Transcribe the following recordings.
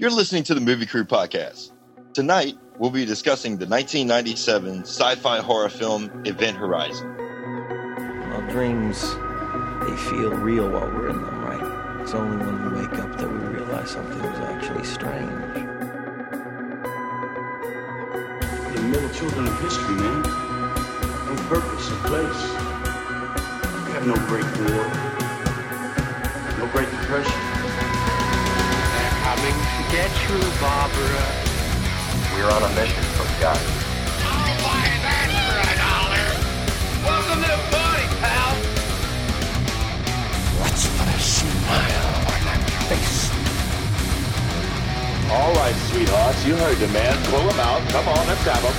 You're listening to the Movie Crew podcast. Tonight, we'll be discussing the 1997 sci fi horror film Event Horizon. Well, dreams, they feel real while we're in them, right? It's only when we wake up that we realize something is actually strange. The middle children of history, man. No purpose, no place. We have no great war. No great depression. They're coming to get you, Barbara. We're on a mission from God. I'll buy that for a dollar. Welcome to the party, pal. Let's put a smile on that face. All right, sweethearts, you heard the man. Pull him out. Come on, let's have him.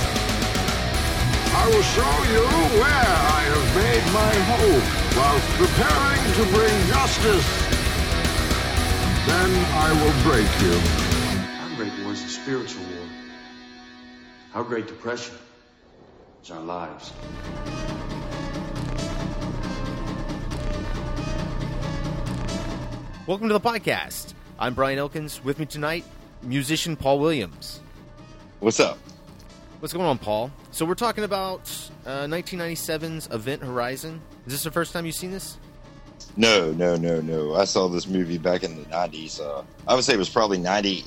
I will show you where I have made my home while preparing to bring justice. Then I will break you. Our great war is a spiritual war. Our great depression is our lives. Welcome to the podcast. I'm Brian Elkins. With me tonight, musician Paul Williams. What's up? What's going on, Paul? So we're talking about uh, 1997's Event Horizon. Is this the first time you've seen this? No, no, no, no. I saw this movie back in the 90s. Uh, I would say it was probably 90,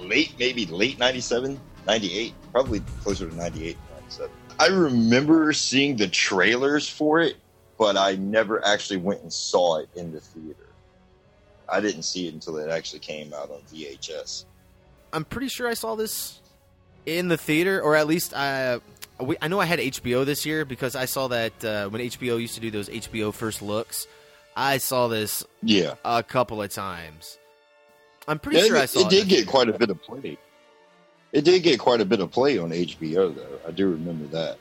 late, maybe late 97, 98, probably closer to 98, 97. I remember seeing the trailers for it, but I never actually went and saw it in the theater. I didn't see it until it actually came out on VHS. I'm pretty sure I saw this in the theater, or at least I. we- I know I had HBO this year because I saw that uh, when HBO used to do those HBO first looks. I saw this Yeah. a couple of times. I'm pretty Yeah, sure I saw it it. did get quite a bit of play. It did get quite a bit of play on HBO, though. I do remember that.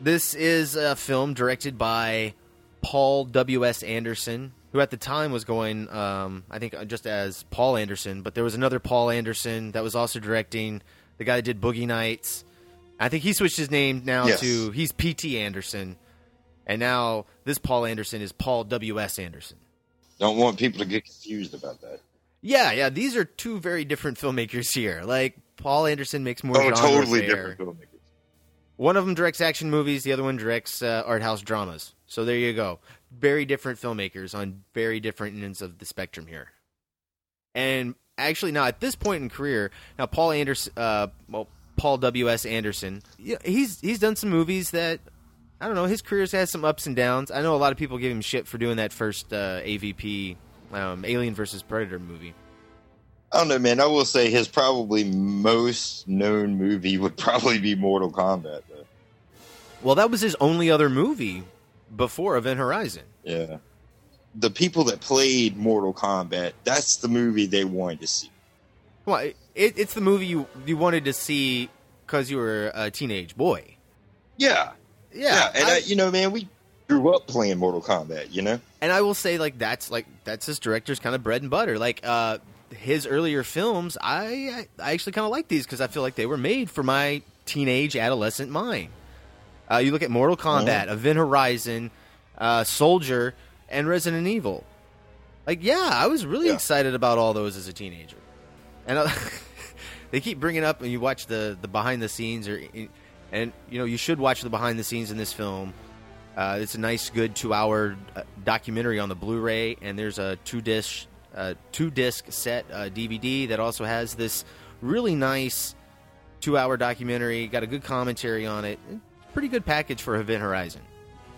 This is a film directed by Paul W.S. Anderson, who at the time was going, um, I think, just as Paul Anderson, but there was another Paul Anderson that was also directing the guy that did Boogie Nights. I think he switched his name now Yes. to he's P.T. Anderson, and now this Paul Anderson is Paul W.S. Anderson. Don't want people to get confused about that. Yeah, yeah, these are two very different filmmakers here. Like Paul Anderson makes more Oh, totally different filmmakers. One of them directs action movies, the other one directs uh, art house dramas. So there you go. Very different filmmakers on very different ends of the spectrum here. And actually, now at this point in career, now Paul Anderson, uh, well, Paul W. S. Anderson, yeah, he's he's done some movies that I don't know. His career's had some ups and downs. I know a lot of people give him shit for doing that first uh, AVP, um, Alien versus Predator movie. I don't know, man. I will say his probably most known movie would probably be Mortal Kombat, though. Well, that was his only other movie before Event Horizon. Yeah. The people that played Mortal Kombat, that's the movie they wanted to see. Well, it, it's the movie you you wanted to see because you were a teenage boy. Yeah. Yeah, and I- I, you know, man, we grew up playing Mortal Kombat, you know? and I will say like that's like that's his director's kind of bread and butter. Like uh, his earlier films, I I actually kind of like these because I feel like they were made for my teenage adolescent mind. Uh, you look at Mortal Kombat, Event Horizon, uh, Soldier, and Resident Evil. Like, yeah, I was really Yeah. excited about all those as a teenager. And uh, they keep bringing up, and you watch the the behind the scenes, or and you know you should watch the behind the scenes in this film. Uh, it's a nice, good two hour uh, documentary on the Blu-ray, and there's a two disc uh, two disc set uh, DVD that also has this really nice two hour documentary. Got a good commentary on it. Pretty good package for Event Horizon.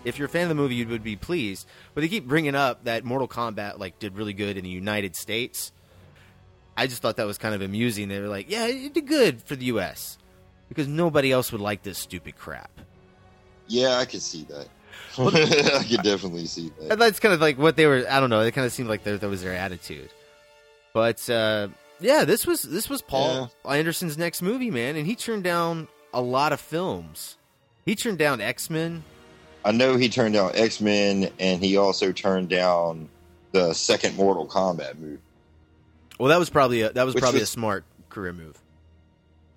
If you're a fan of the movie, you would be pleased. But they keep bringing up that Mortal Kombat like did really good in the United States. I just thought that was kind of amusing. They were like, "Yeah, it did good for the U.S." because nobody else would like this stupid crap. Yeah, I could see that. I could definitely see that. That's kind of like what they were. I don't know. It kind of seemed like that was their attitude. But uh, yeah, this was this was Paul Anderson's next movie, man, and he turned down a lot of films. He turned down X Men. I know he turned down X Men, and he also turned down the second Mortal Kombat movie. Well, that was probably a, that was Which probably was- a smart career move.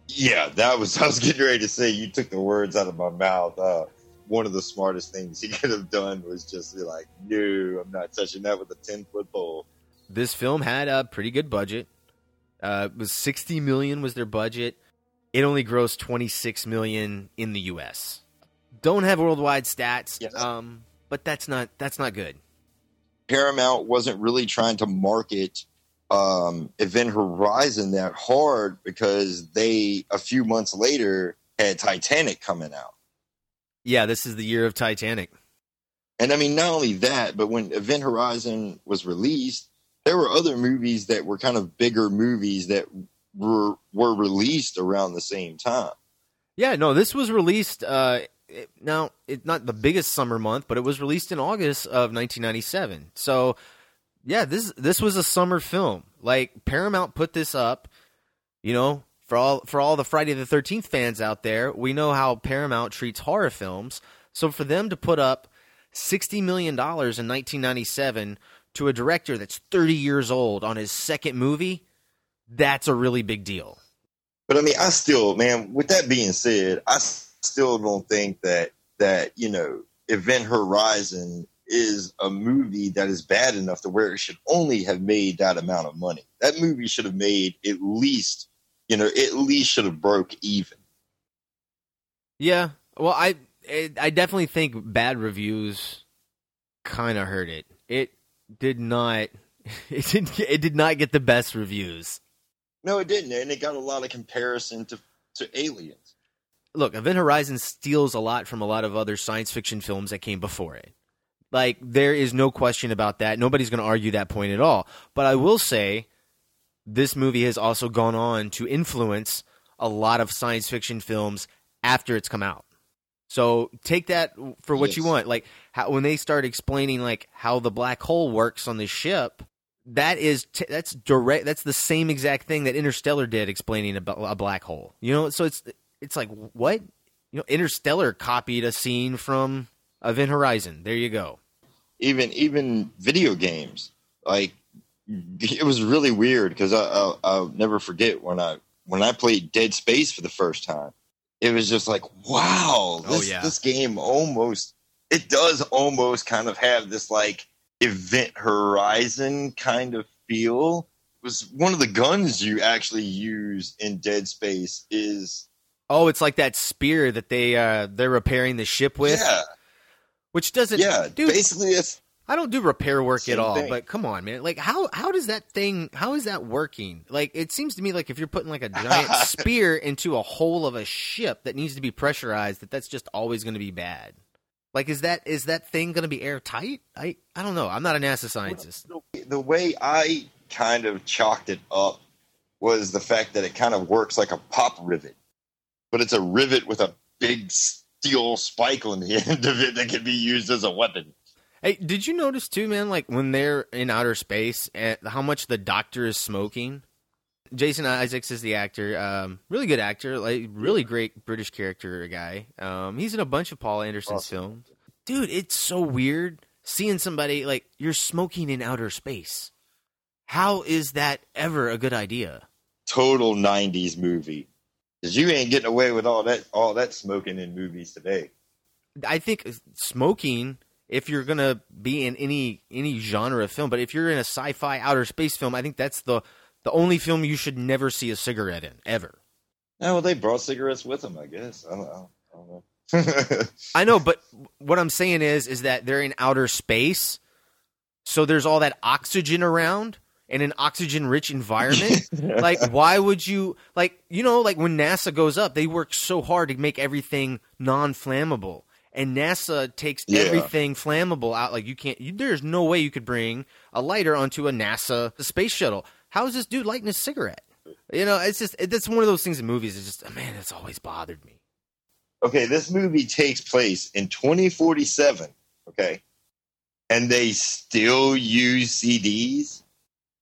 Yeah, that was. I was getting ready to say. You took the words out of my mouth. Uh, one of the smartest things he could have done was just be like, "No, I'm not touching that with a ten foot pole." This film had a pretty good budget. Uh, it was 60 million was their budget. It only grossed 26 million in the U.S. Don't have worldwide stats, Yes. um, but that's not that's not good. Paramount wasn't really trying to market um, Event Horizon that hard because they a few months later had Titanic coming out. Yeah, this is the year of Titanic. And I mean, not only that, but when Event Horizon was released, there were other movies that were kind of bigger movies that were were released around the same time. Yeah, no, this was released. Uh, it, now, it's not the biggest summer month, but it was released in August of 1997. So, yeah, this this was a summer film. Like Paramount put this up. You know, for all for all the Friday the 13th fans out there, we know how Paramount treats horror films. So for them to put up 60 million dollars in 1997 to a director that's 30 years old on his second movie, that's a really big deal. But I mean, I still, man. With that being said, I still don't think that that you know Event Horizon is a movie that is bad enough to where it should only have made that amount of money. That movie should have made at least, you know, at least should have broke even. Yeah. Well, I I definitely think bad reviews kind of hurt it. It did not. It didn't It did not get the best reviews. No, it didn't, and it got a lot of comparison to to Aliens. Look, Event Horizon steals a lot from a lot of other science fiction films that came before it. Like there is no question about that. Nobody's going to argue that point at all. But I will say, this movie has also gone on to influence a lot of science fiction films after it's come out. So take that for what you want. Like how, when they start explaining like how the black hole works on the ship, that is t- that's direct. That's the same exact thing that Interstellar did, explaining about a black hole. You know, so it's it's like what you know. Interstellar copied a scene from Event Horizon. There you go. even even video games like it was really weird because I, I'll, I'll never forget when I when I played Dead Space for the first time. It was just like, wow, Oh, this yeah. this game almost it does almost kind of have this like Event Horizon kind of feel. It was one of the guns you actually use in Dead Space is Oh, it's like that spear that they uh they're repairing the ship with, yeah which doesn't. yeah dude, basically it's I don't do repair work at all, thing. but come on, man. Like how how does that thing how is that working? Like it seems to me like if you're putting like a giant spear into a hole of a ship that needs to be pressurized, that that's just always going to be bad. Like is that is that thing going to be airtight? I I don't know. I'm not a NASA scientist. the way I kind of chalked it up was the fact that it kind of works like a pop rivet, but it's a rivet with a big steel spike on the end of it that can be used as a weapon. Hey, did you notice too, man? Like when they're in outer space, eh, how much the doctor is smoking. Jason Isaacs is the actor. Um, really good actor. Like really great British character guy. Um, he's in a bunch of Paul Anderson's Awesome. films. Dude, it's so weird seeing somebody like you're smoking in outer space. How is that ever a good idea? Total '90s movie. Cause you ain't getting away with all that all that smoking in movies today. I think smoking, if you're gonna be in any any genre of film, but if you're in a sci-fi outer space film, I think that's the the only film you should never see a cigarette in ever. Oh, well, they brought cigarettes with them, I guess. I don't, I don't, I don't know. I know, but what I'm saying is, is that they're in outer space, so there's all that oxygen around in an oxygen-rich environment. like, why would you like, you know, like when NASA goes up, they work so hard to make everything non-flammable, and NASA takes Yeah. everything flammable out. Like, you can't. You, there's no way you could bring a lighter onto a NASA space shuttle. How is this dude lighting a cigarette? You know, it's just it, that's one of those things in movies. It's just man, it's always bothered me. okay, this movie takes place in 2047, okay? And they still use CDs?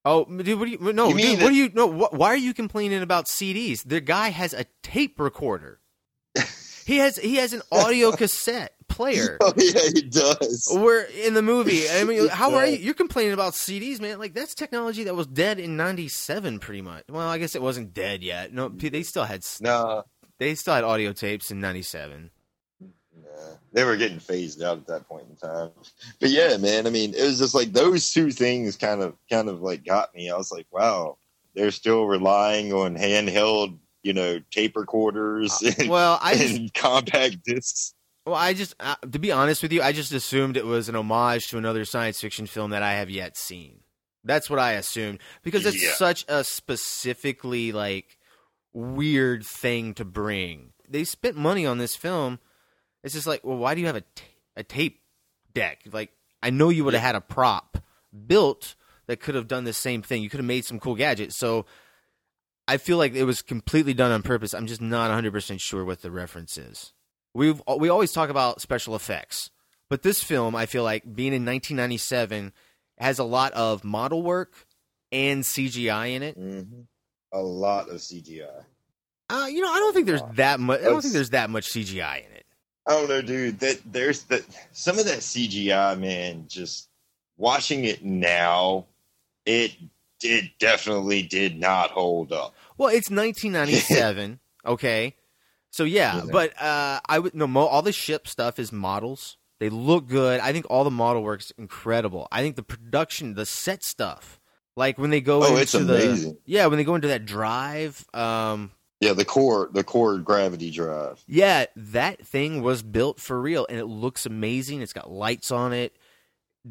Oh, dude, what do you? No, You dude, that- what do you? No, wh- why are you complaining about CDs? The guy has a tape recorder. he has he has an audio cassette player. Oh, yeah, he does. We're in the movie. I mean, how are you? You're complaining about CDs, man? Like that's technology that was dead in '97, pretty much. Well, I guess it wasn't dead yet. No, they still had No, they still had audio tapes in '97. Nah, they were getting phased out at that point in time. But yeah, man, I mean, it was just like those two things kind of, kind of like got me. I was like, wow, they're still relying on handheld, you know, tape recorders and, well, I just, and compact discs. well, I just uh, to be honest with you, I just assumed it was an homage to another science fiction film that I have yet seen. That's what I assumed because it's Yeah. such a specifically like weird thing to bring. They spent money on this film. It's just like, well, why do you have a, a tape deck? Like, I know you would have had a prop built that could have done the same thing. You could have made some cool gadgets. So I feel like it was completely done on purpose. I'm just not 100% sure what the reference is. We've we always talk about special effects, but this film, I feel like being in 1997 has a lot of model work and CGI in it. hmm A lot of CGI. Uh, you know, I don't think there's that much. I don't think there's that much CGI in it. I don't know, dude. That there's that some of that CGI, man. Just watching it now, it it definitely did not hold up. Well, it's 1997. okay, so yeah, Yeah. but uh, I would no. Mo- all the ship stuff is models. They look good. I think all the model work's incredible. I think the production, the set stuff, like when they go Oh, into it's the yeah, when they go into that drive, um, Yeah, the core the core gravity drive. yeah, that thing was built for real, and it looks amazing. It's got lights on it,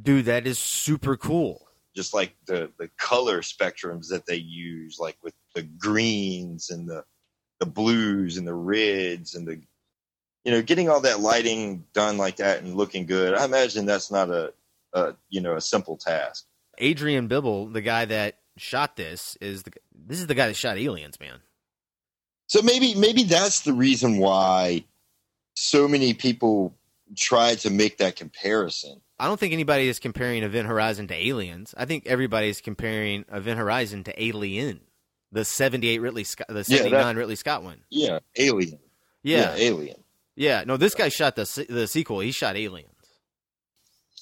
dude. That is super cool. just like the the color spectrums that they use, like with the greens and the the blues and the reds and the you know getting all that lighting done like that and looking good. I imagine that's not a, a you know a simple task. Adrian Biddle, the guy that shot this, is the this is the guy that shot Aliens, man. So maybe maybe that's the reason why so many people try to make that comparison. I don't think anybody is comparing Event Horizon to Aliens. I think everybody is comparing Event Horizon to Alien, the '78 Ridley Scott, the Yeah, that- '79 Ridley Scott one. Yeah, Alien. Yeah, yeah. Alien. Yeah, no, this guy shot the the sequel. He shot Aliens.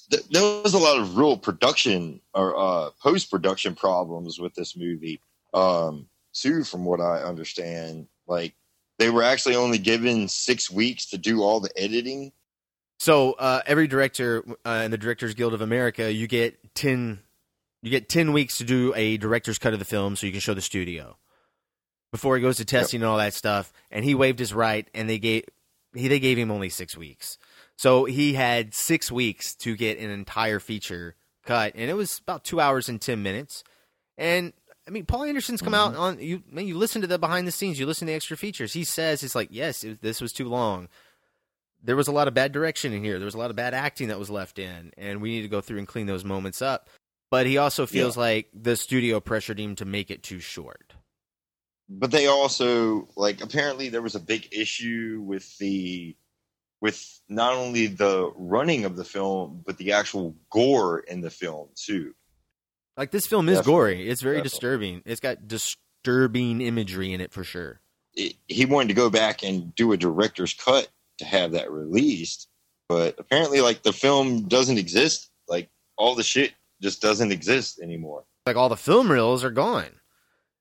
There was a lot of real production or uh, post production problems with this movie. Um, too, from what I understand, like they were actually only given six weeks to do all the editing. So uh, every director uh, in the Directors Guild of America, you get ten, you get ten weeks to do a director's cut of the film, so you can show the studio before he goes to testing and all that stuff. And he waived his right, and they gave he they gave him only six weeks, so he had six weeks to get an entire feature cut, and it was about two hours and ten minutes. And I mean, Paul Anderson's come out mm-hmm. on you. Man, you listen to the behind the scenes, you listen to the extra features. He says it's like, yes, it, this was too long there was a lot of bad direction in here. There was a lot of bad acting that was left in, and we need to go through and clean those moments up. But he also feels like the studio pressured him to make it too short. But they also like apparently there was a big issue with the with not only the running of the film but the actual gore in the film too. Like this film is Definitely. gory. It's very Definitely. disturbing. It's got disturbing imagery in it for sure. it, he wanted to go back and do a director's cut to have that released, but apparently, like the film doesn't exist. Like all the shit just doesn't exist anymore. Like all the film reels are gone.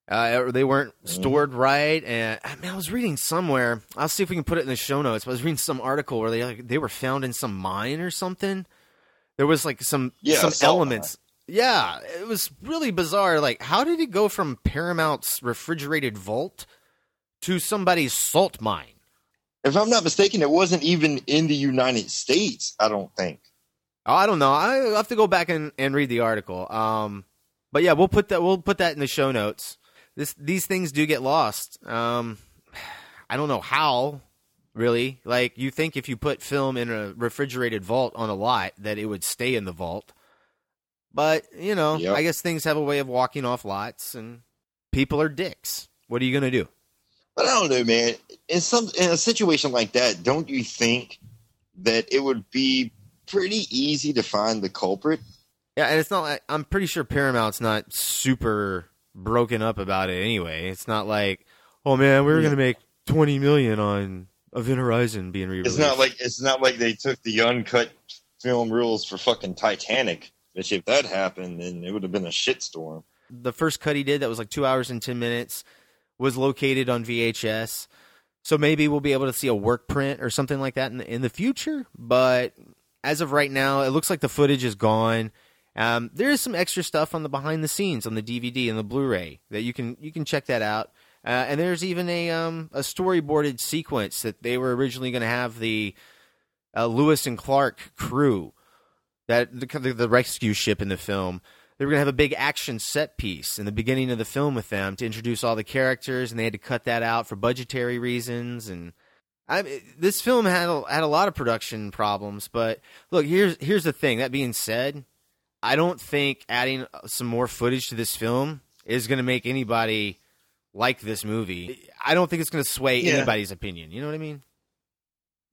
Uh, they weren't Mm-hmm. stored right, and I, mean, I was reading somewhere. I'll see if we can put it in the show notes. But I was reading some article where they like, they were found in some mine or something. There was like some Yeah, some elements. Yeah, it was really bizarre. Like, how did it go from Paramount's refrigerated vault to somebody's salt mine? If I'm not mistaken, it wasn't even in the United States. I don't think. Oh, I don't know. I have to go back and, and read the article. Um, but yeah, we'll put that we'll put that in the show notes. This these things do get lost. Um, I don't know how. Really, like you think if you put film in a refrigerated vault on a lot that it would stay in the vault, but you know, Yep. I guess things have a way of walking off lots, and people are dicks. What are you gonna do? But I don't know, man. In some in a situation like that, don't you think that it would be pretty easy to find the culprit? Yeah, and it's not like I'm pretty sure Paramount's not super broken up about it anyway. It's not like, oh man, we were gonna make twenty million on Event Horizon being re-released. It's not like it's not like they took the uncut film rules for fucking Titanic. Which if that happened, then it would have been a shitstorm. the first cut he did that was like two hours and ten minutes was located on VHS. So maybe we'll be able to see a work print or something like that in the, in the future. But as of right now, it looks like the footage is gone, Um, there is some extra stuff on the behind the scenes on the DVD and the Blu-ray that you can you can check that out. Uh, and there's even a um, a storyboarded sequence that they were originally going to have the uh, Lewis and Clark crew that the, the rescue ship in the film. They were going to have a big action set piece in the beginning of the film with them to introduce all the characters, and they had to cut that out for budgetary reasons. And I, this film had a, had a lot of production problems. But look, here's here's the thing. That being said, I don't think adding some more footage to this film is going to make anybody like this movie. I don't think it's going to sway Yeah. anybody's opinion. You know what I mean?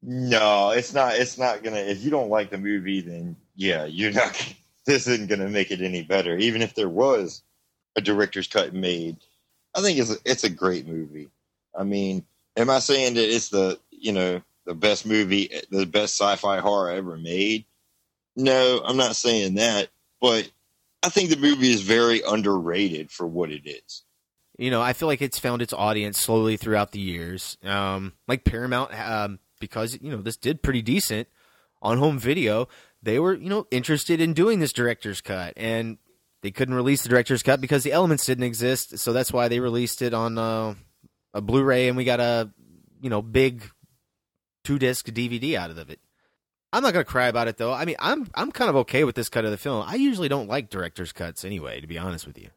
No, it's not. It's not gonna. If you don't like the movie, then yeah, you're not. This isn't gonna make it any better. Even if there was a director's cut made, I think it's a, it's a great movie. I mean, am I saying that it's the you know the best movie, the best sci-fi horror ever made? No, I'm not saying that. But I think the movie is very underrated for what it is. you know, I feel like it's found its audience slowly throughout the years. Um, like Paramount, um, because you know this did pretty decent on home video. They were you know interested in doing this director's cut, and they couldn't release the director's cut because the elements didn't exist. So that's why they released it on uh, a Blu-ray, and we got a you know big two disc DVD out of it. I'm not gonna cry about it though. I mean, I'm I'm kind of okay with this cut of the film. I usually don't like director's cuts anyway, to be honest with you.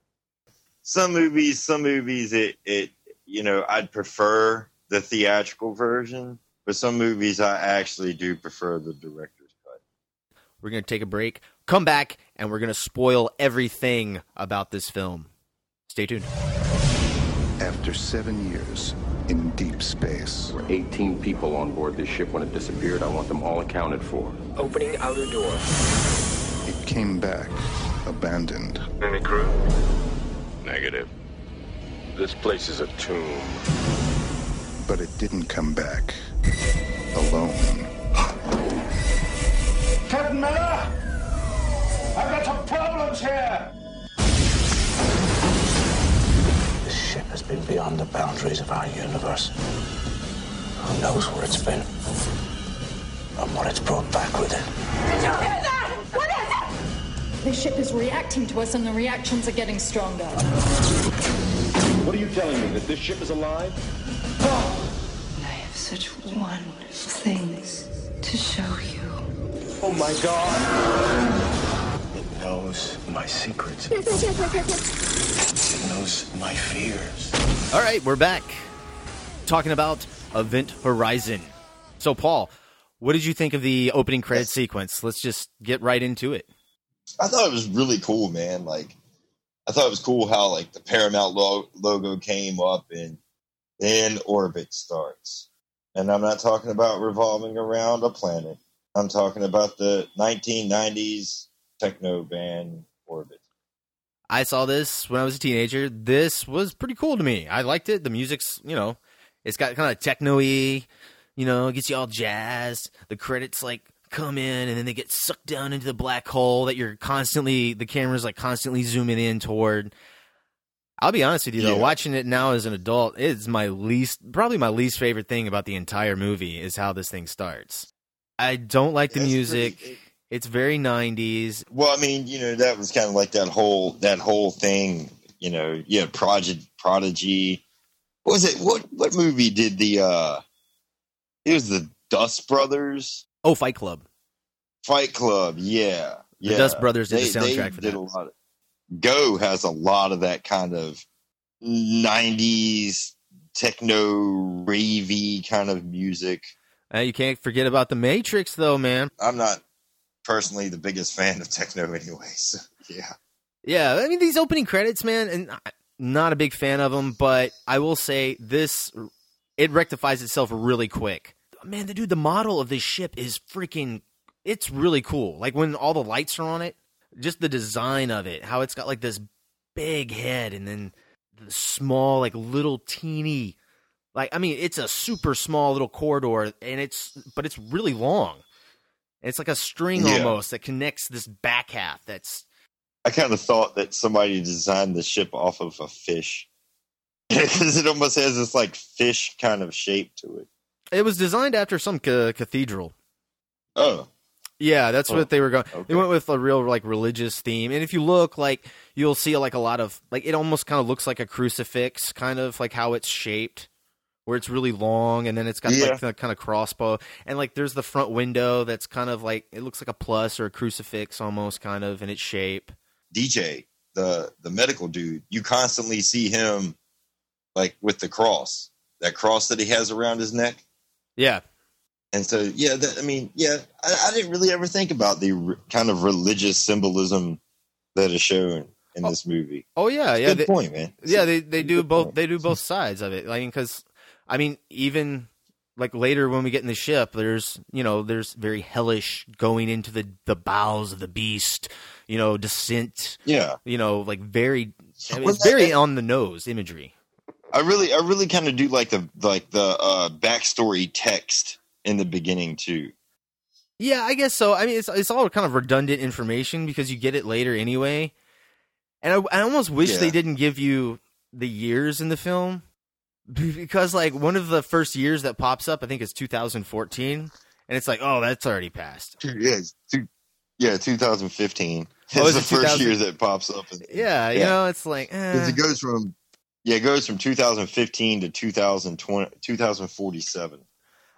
some movies, some movies, it, it, you know, I'd prefer the theatrical version, but some movies I actually do prefer the director's cut. We're going to take a break, come back, and we're going to spoil everything about this film. Stay tuned. After seven years in deep space, There were 18 people on board this ship when it disappeared. I want them all accounted for. Opening outer door. it came back abandoned. Any crew? Negative. This place is a tomb. But it didn't come back alone. Captain Miller! I've got some problems here! This ship has been beyond the boundaries of our universe. Who knows where it's been? And what it's brought back with it. Did you hear that? What is it? The ship is reacting to us and the reactions are getting stronger. What are you telling me? That this ship is alive? I have such wonderful things to show you. Oh my god! It knows my secrets. It knows my fears. All right, we're back talking about Event Horizon. So, Paul, what did you think of the opening credit sequence? Let's just get right into it. I thought it was really cool, man. Like, I thought it was cool how like the Paramount lo- logo came up and then orbit starts. And I'm not talking about revolving around a planet. I'm talking about the 1990s techno band Orbit. I saw this when I was a teenager. This was pretty cool to me. I liked it. The music's, you know, it's got kind of techno-y, you know, it gets you all jazzed. The credits like come in and then they get sucked down into the black hole that you're constantly the camera's like constantly zooming in toward. I'll be honest with you though, Yeah. watching it now as an adult, it's my least probably my least favorite thing about the entire movie is how this thing starts. I don't like the That's music. pretty- It's very 90s. Well, I mean, you know, that was kind of like that whole that whole thing. You know, yeah, Prodigy. Prodigy. What was it? What what movie did the? uh It was the Dust Brothers Oh, Fight Club. Fight Club. Yeah, The. Dust Brothers did the They- they soundtrack for that. Of, Go has a lot of that kind of '90s techno ravey kind of music. Uh, you can't forget about the Matrix, though, man. I'm not personally the biggest fan of techno, anyway. So yeah. Yeah, I mean these opening credits, man, and I'm not a big fan of them, but I will say this: it rectifies itself really quick. Man, the dude, the model of this ship is freaking. It's really cool. Like when all the lights are on it, just the design of it, how it's got like this big head and then the small, like little teeny, like I mean, it's a super small little corridor, and it's but it's really long. It's like a string Yeah. almost that connects this back half. That's I kind of thought that somebody designed the ship off of a fish because it almost has this like fish kind of shape to it. It was designed after some ca- cathedral. Oh, Yeah, that's Oh, what they were going. okay. They went with a real like religious theme, and if you look, like you'll see like a lot of like it almost kind of looks like a crucifix, kind of like how it's shaped, where it's really long, and then it's got Yeah. like the kind of crossbow, and like there's the front window that's kind of like it looks like a plus or a crucifix almost, kind of in its shape. DJ, the the medical dude, you constantly see him like with the cross, that cross that he has around his neck. Yeah, And so, yeah, that, I mean, yeah, I, I didn't really ever think about the re- kind of religious symbolism that is shown in this movie. Oh yeah, It's yeah. good they- point, man. Yeah, they they do both. point. They do both sides of it. I mean, because I mean, even like later when we get in the ship, there's you know there's very hellish going into the the bowels of the beast. You know, descent. Yeah, You know, like very. I mean, Well, it's very that- on the nose imagery. I really, I really kind of do like the like the uh, backstory text in the beginning too. Yeah, I guess so. I mean, it's it's all kind of redundant information because you get it later anyway. And I, I almost wish Yeah. they didn't give you the years in the film because, like, one of the first years that pops up, I think is 2014, and it's like, oh, that's already passed. Yeah, it's two, yeah, 2015. Oh, It's the first 2000? year that pops up. Yeah, you Yeah. know, it's like, Because eh. it goes from yeah, it goes from 2015 to 2020, 2047.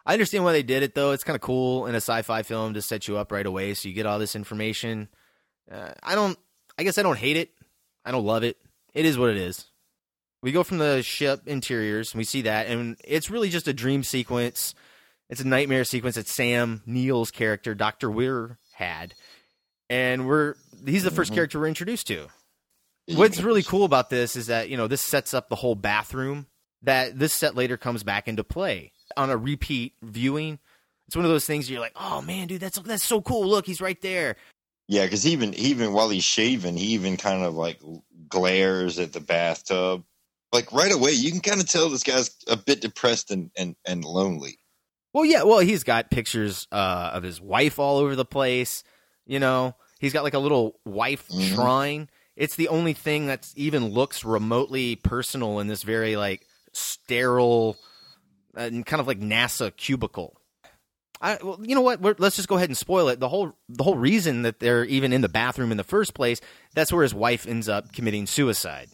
I understand why they did it though. It's kind of cool in a sci-fi film to set you up right away, so you get all this information. Uh, I don't. I guess I don't hate it. I don't love it. It is what it is. We go from the ship interiors, and we see that, and it's really just a dream sequence. It's a nightmare sequence that Sam Neill's character, Doctor Weir, had, and we're he's the 1st Mhm. character we're introduced to. What's really cool about this is that you know this sets up the whole bathroom. That this set later comes back into play on a repeat viewing. It's one of those things you're like, oh man, dude, that's that's so cool. Look, he's right there. Yeah, because even even while he's shaving, he even kind of like glares at the bathtub. Like right away, you can kind of tell this guy's a bit depressed and and, and lonely. Well, yeah, well, he's got pictures uh, of his wife all over the place. You know, he's got like a little wife Mhm. shrine. It's the only thing that's even looks remotely personal in this very like sterile and kind of like NASA cubicle. I, well, you know what? We're, let's just go ahead and spoil it. The whole the whole reason that they're even in the bathroom in the first place, that's where his wife ends up committing suicide.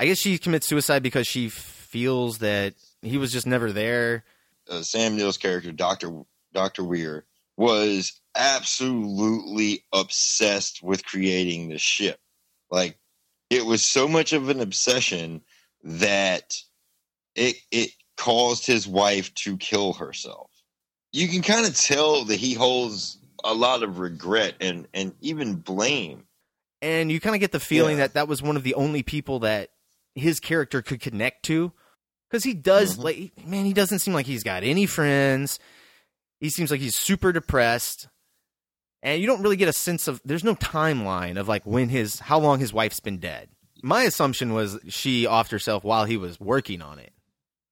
I guess she commits suicide because she feels that he was just never there. Uh, Sam Neill's character, Doctor Doctor Weir, was absolutely obsessed with creating the ship. Like it was so much of an obsession that it it caused his wife to kill herself. You can kind of tell that he holds a lot of regret and and even blame. and you kind of get the feeling Yeah. that that was one of the only people that his character could connect to because he does Mhm. like man he doesn't seem like he's got any friends he seems like he's super depressed and you don't really get a sense of there's no timeline of like when his how long his wife's been dead my assumption was she offed herself while he was working on it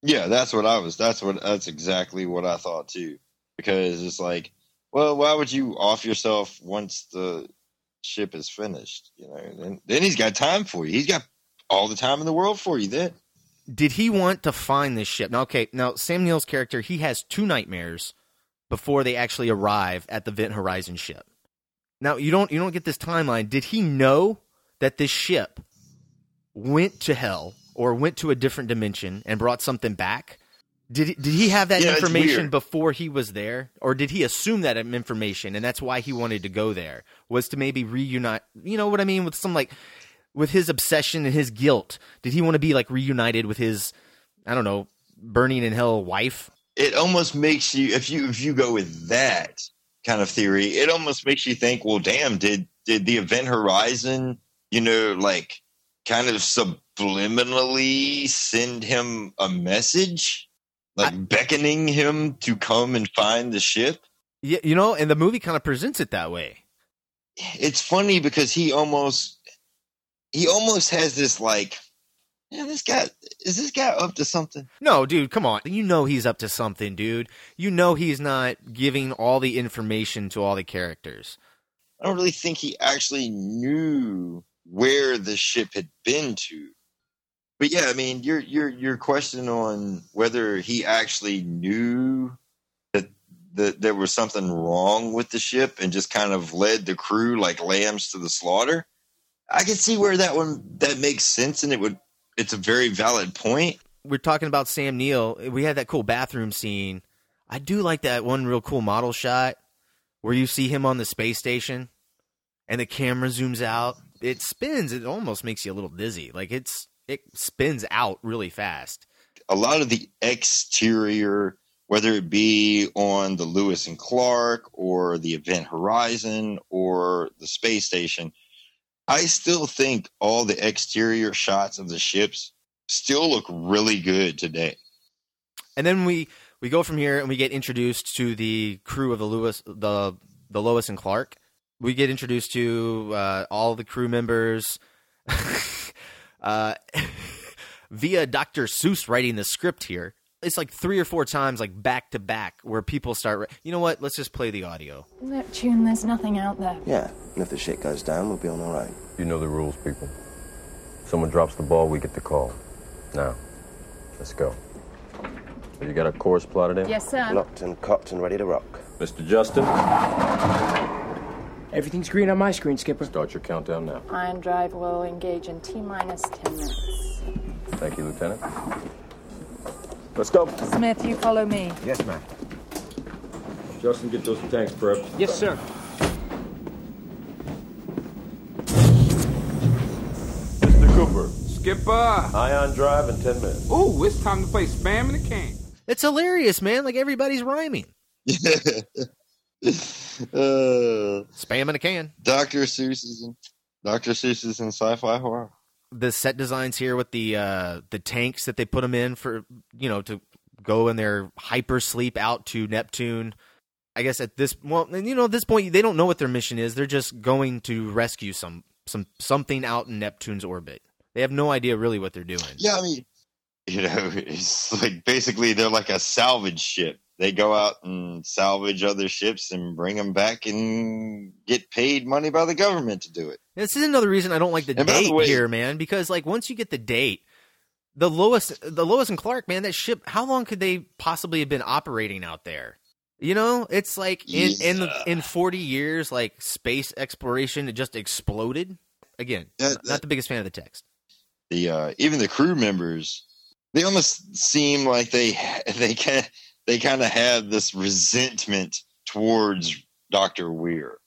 Yeah, that's what I was. That's what. That's exactly what I thought too. Because it's like, well, why would you off yourself once the ship is finished? You know, then then he's got time for you. He's got all the time in the world for you. Then did he want to find this ship now okay now sam neill's character he has two nightmares before they actually arrive at the Event Horizon ship now you don't you don't get this timeline did he know that this ship went to hell or went to a different dimension and brought something back? Did he, did he have that Yeah, information before he was there? Or did he assume that information and that's why he wanted to go there? Was to maybe reunite you know what i mean? With some like with his obsession and his guilt did he want to be like reunited with his i don't know burning in hell wife? It almost makes you if you if you go with that kind of theory, it almost makes you think, well, damn, did did the event horizon, you know, like kind of subliminally send him a message, like beckoning him to come and find the ship? yeah you know and the movie kind of presents it that way It's funny because he almost he almost has this like, yeah, this guy is this guy up to something? no dude come on you know he's up to something dude you know he's not giving all the information to all the characters I don't really think he actually knew where the ship had been to. But yeah, I mean, your your your question on whether he actually knew that that there was something wrong with the ship and just kind of led the crew like lambs to the slaughter. I can see where that one that makes sense and it would it's a very valid point. We're talking about Sam Neill. We had that cool bathroom scene. I do like that one real cool model shot where you see him on the space station and the camera zooms out. It spins. It almost makes you a little dizzy. Like it's it spins out really fast. A lot of the exterior, whether it be on the Lewis and Clark or the Event Horizon or the space station, I still think all the exterior shots of the ships still look really good today. And then we we go from here and we get introduced to the crew of the Lewis the the Lois and Clark. We get introduced to uh, all the crew members uh, via Dr. Seuss writing the script here. It's like three or four times, like back to back, where people start. You know what? Let's just play the audio. Neptune, there's nothing out there. Yeah, and if the shit goes down, we'll be on all right. You know the rules, people. Someone drops the ball, we get the call. Now, let's go. Have you got a course plotted in? Yes, sir. Locked and cocked and ready to rock. Mr. Justin, Everything's green on my screen, Skipper. start your countdown now. Ion Drive will engage in T minus 10 minutes. Thank you, Lieutenant. Let's go. Smith, you follow me. Yes, ma'am. Justin, get those tanks prepped. Yes, sir. Mr. Cooper, Skipper. ion drive in 10 minutes. Ooh, it's time to play Spam in the Can. It's hilarious, man. Like everybody's rhyming. Uh, Spam in a can. Dr. Seuss is in Dr. Seuss is in sci-fi horror. The set designs here with the uh, the tanks that they put them in for you know to go in their hyper sleep out to Neptune. I guess at this well, and you know at this point they don't know what their mission is. They're just going to rescue some some something out in Neptune's orbit. They have no idea really what they're doing. Yeah, I mean, you know, it's like basically they're like a salvage ship. They go out and salvage other ships and bring them back and get paid money by the government to do it. This is another reason I don't like the And by the date way- here, man. Because like once you get the date, the lowest the lowest and Clark, man, that ship. How long could they possibly have been operating out there? You know, it's like in in the, in forty years, like space exploration, it just exploded. Again, not, not the biggest fan of the text. The uh, even the crew members, they almost seem like they they can they kind of have this resentment towards Doctor Weir.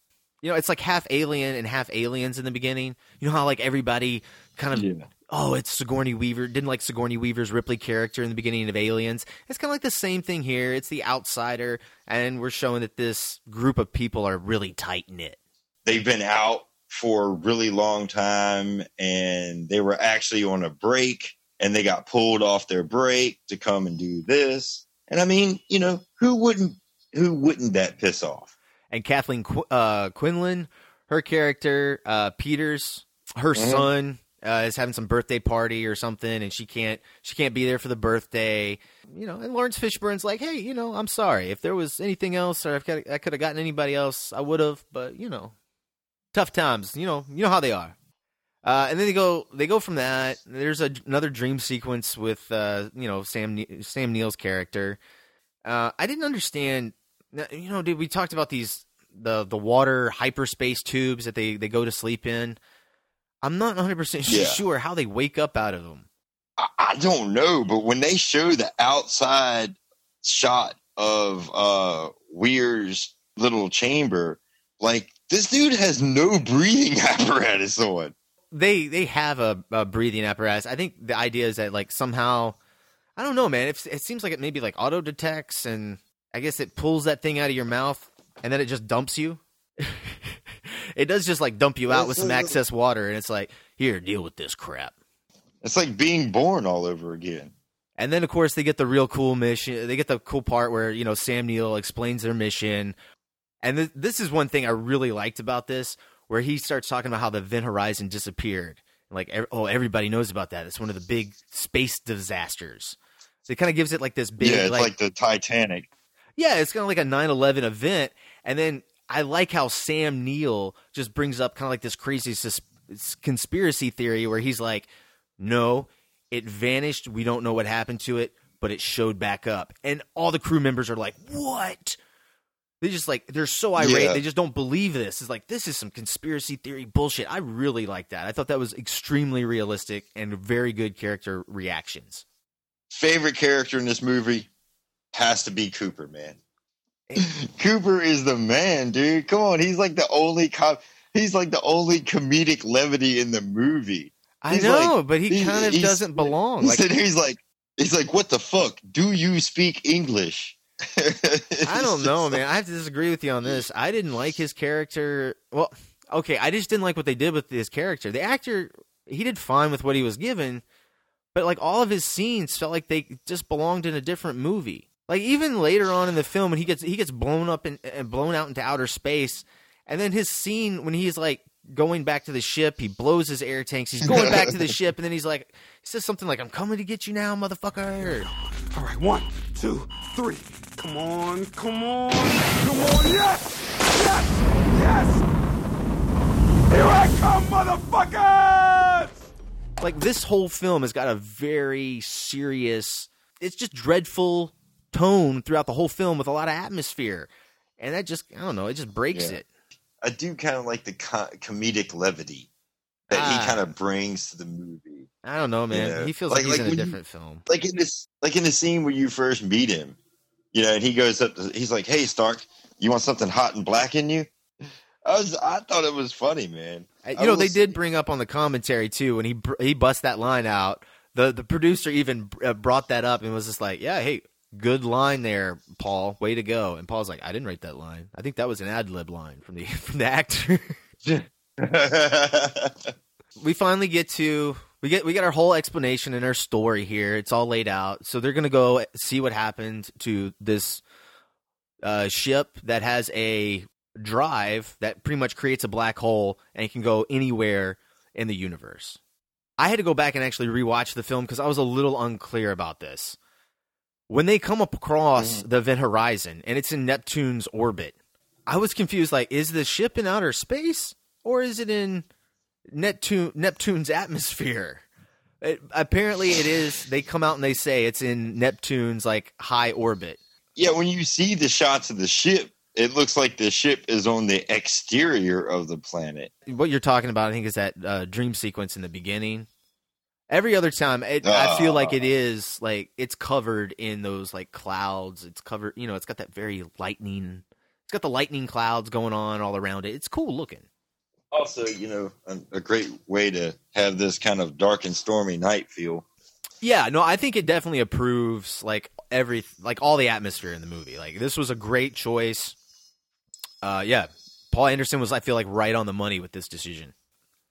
You know, it's like half alien and half aliens in the beginning. You know how like everybody kind of oh, it's Sigourney Weaver. Didn't like Sigourney Weaver's Ripley character in the beginning of Aliens. It's kind of like the same thing here. It's the outsider, and we're showing that this group of people are really tight knit. they've been out for a really long time and they were actually on a break and they got pulled off their break to come and do this. And I mean, you know, who wouldn't who wouldn't that piss off? And Kathleen Qu- uh, Quinlan, her character, uh, Peters, her Mhm. son uh, is having some birthday party or something, and she can't she can't be there for the birthday. You know, and Laurence Fishburne's like, hey, you know, I'm sorry if there was anything else, or I could have gotten anybody else, I would have, but you know, tough times. You know, you know how they are. Uh, and then they go they go from that. There's a, another dream sequence with uh, you know Sam Ne- Sam Neill's character. Uh, I didn't understand. You know, dude, we talked about these the the water hyperspace tubes that they they go to sleep in. I'm not 100 percent sure how they wake up out of them. I, I don't know, but when they show the outside shot of uh Weir's little chamber, like this dude has no breathing apparatus on. They they have a, a breathing apparatus. I think the idea is that like somehow, I don't know, man. It, it seems like it maybe like auto detects, and I guess it pulls that thing out of your mouth, and then it just dumps you. it does just like dump you out with some excess water, and it's like, here, deal with this crap. It's like being born all over again. And then, of course, they get the real cool mission. They get the cool part where you know Sam Neill explains their mission, and th- this is one thing I really liked about this, where he starts talking about how the Event Horizon disappeared. Like, oh, everybody knows about that. It's one of the big space disasters. So it kind of gives it like this big, yeah, it's like, the Titanic. yeah, it's kind of like a 9/11 event, and then I like how Sam Neill just brings up kind of like this crazy sus- conspiracy theory where he's like, "No, it vanished. We don't know what happened to it, but it showed back up." And all the crew members are like, "What? They just like they're so irate. Yeah. They just don't believe this. It's like this is some conspiracy theory bullshit. I really like that. I thought that was extremely realistic and very good character reactions. Favorite character in this movie has to be Cooper, man. Cooper is the man, dude. Come on, he's like the only cop. He's like the only comedic levity in the movie. I know, like- but he he- kind of doesn't belong. Like he's like he's like, what the fuck? Do you speak English? I don't know, man. I have to disagree with you on this. I didn't like his character. Well, okay, I just didn't like what they did with his character. The actor, he did fine with what he was given, but like all of his scenes felt like they just belonged in a different movie. Like even later on in the film, when he gets he gets blown up and, and uh, blown out into outer space, and then his scene when he's like going back to the ship, he blows his air tanks. He's going back to the ship, and then he's like, he says something like, "I'm coming to get you now, motherfucker." All right, one, two, three. Come on, come on, come on. Yes, yes, yes. Here I come, motherfuckers! like this whole film has got a very serious it's just dreadful tone throughout the whole film with a lot of atmosphere and that just i don't know it just breaks Yeah. it I do kind of like the co- comedic levity that Ah. he kind of brings to the movie. i don't know man Yeah. he feels Like- like, he's like in a when you- different film Like in this, like in the scene where you first meet him, you know, and he goes up. To, he's like, "Hey, Stark, you want something hot and black in you?" I was, I thought it was funny, man. Uh, you I know they did bring up on the commentary too when he he bust that line out the the producer even uh, brought that up and was just like yeah hey good line there paul way to go and paul's like i didn't write that line i think that was an ad lib line from the from the actor we finally get to we get we get our whole explanation and our story here. It's all laid out. So they're gonna go see what happened to this uh, ship that has a drive that pretty much creates a black hole and can go anywhere in the universe. I had to go back and actually rewatch the film because I was a little unclear about this. When they come up across the event horizon and it's in Neptune's orbit, I was confused. Like, is the ship in outer space or is it in Neptune Neptune's atmosphere? It, apparently, it is. They come out and they say it's in Neptune's like high orbit. yeah, when you see the shots of the ship, it looks like the ship is on the exterior of the planet. What you're talking about, I think, is that uh, dream sequence in the beginning. Every other time, it, I feel like it is like it's covered in those like clouds. It's covered, you know, it's got that very lightning. It's got the lightning clouds going on all around it. It's cool looking. Also, you know, a, a great way to have this kind of dark and stormy night feel. Yeah, no, I think it definitely approves like every like all the atmosphere in the movie. Like this was a great choice. Uh yeah, Paul Anderson was I feel like right on the money with this decision.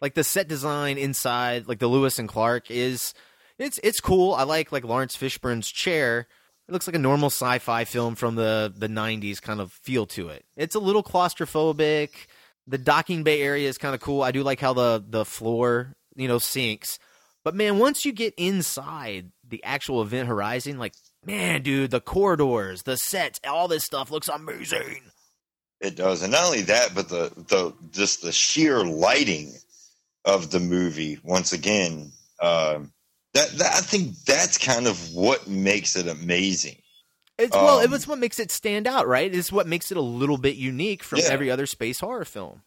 Like the set design inside, like the Lewis and Clark is it's it's cool. I like like Laurence Fishburne's chair. It looks like a normal sci-fi film from the the 90s kind of feel to it. It's a little claustrophobic. The docking bay area is kind of cool. I do like how the the floor, you know, sinks. But man, once you get inside the actual event horizon, like man, dude, the corridors, the sets, all this stuff looks amazing. It does, and not only that, but the the just the sheer lighting of the movie. Once again, um, that, that I think that's kind of what makes it amazing. It's well, Um, it's what makes it stand out, right? It's what makes it a little bit unique from Yeah. every other space horror film.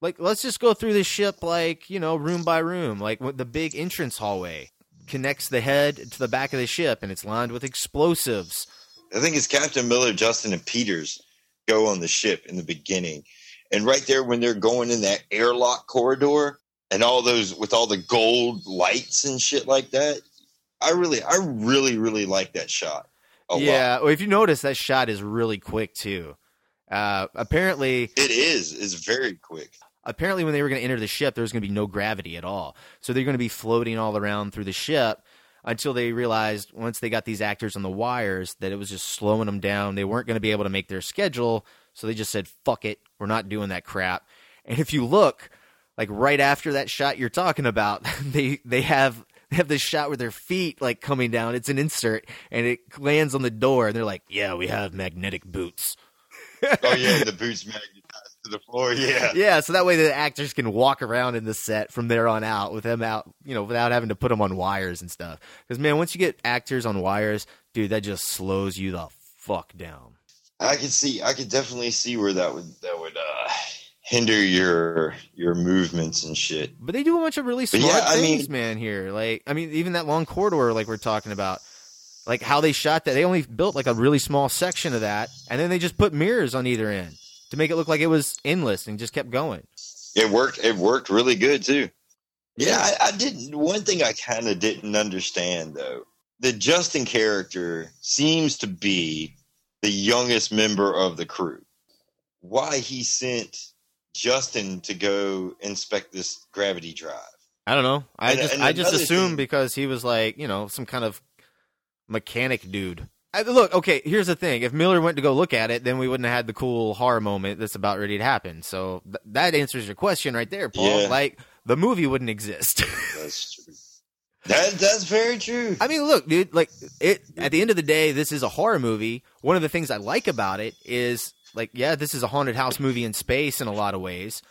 Like, let's just go through the ship, like you know, room by room. Like the big entrance hallway connects the head to the back of the ship, and it's lined with explosives. I think it's Captain Miller, Justin, and Peters go on the ship in the beginning, and right there when they're going in that airlock corridor and all those with all the gold lights and shit like that. I really, I really, really like that shot. A lot. yeah, well, if you notice, that shot is really quick too. Uh, apparently, it is. It's very quick. apparently when they were going to enter the ship there was going to be no gravity at all so they're going to be floating all around through the ship until they realized once they got these actors on the wires that it was just slowing them down they weren't going to be able to make their schedule so they just said fuck it we're not doing that crap and if you look like right after that shot you're talking about they they have they have this shot with their feet like coming down it's an insert and it lands on the door and they're like yeah we have magnetic boots oh yeah, the boots magnetized to the floor. Yeah, yeah, so that way the actors can walk around in the set from there on out with them out, you know, without having to put them on wires and stuff. Because man, once you get actors on wires, dude, that just slows you the fuck down. I could see. I could definitely see where that would that hinder your your movements and shit. But they do a bunch of really smart yeah, things, mean- man. Here, like I mean, even that long corridor, like we're talking about, like how they shot that. They only built like a really small section of that, and then they just put mirrors on either end to make it look like it was endless and just kept going. It worked. It worked really good too. Yeah, I, I didn't. One thing I kind of didn't understand though, the Justin character seems to be the youngest member of the crew. Why he sent Justin to go inspect this gravity drive? I don't know. I And- just and I just assumed thing- because he was like you know some kind of mechanic dude. I, look, okay. Here's the thing: if Miller went to go look at it, then we wouldn't have had the cool horror moment that's about ready to happen. So th- that answers your question right there, Paul. Yeah. Like the movie wouldn't exist. That's true. That that's very true. I mean, look, dude. Like it. At the end of the day, this is a horror movie. One of the things I like about it is like, yeah, this is a haunted house movie in space in a lot of ways.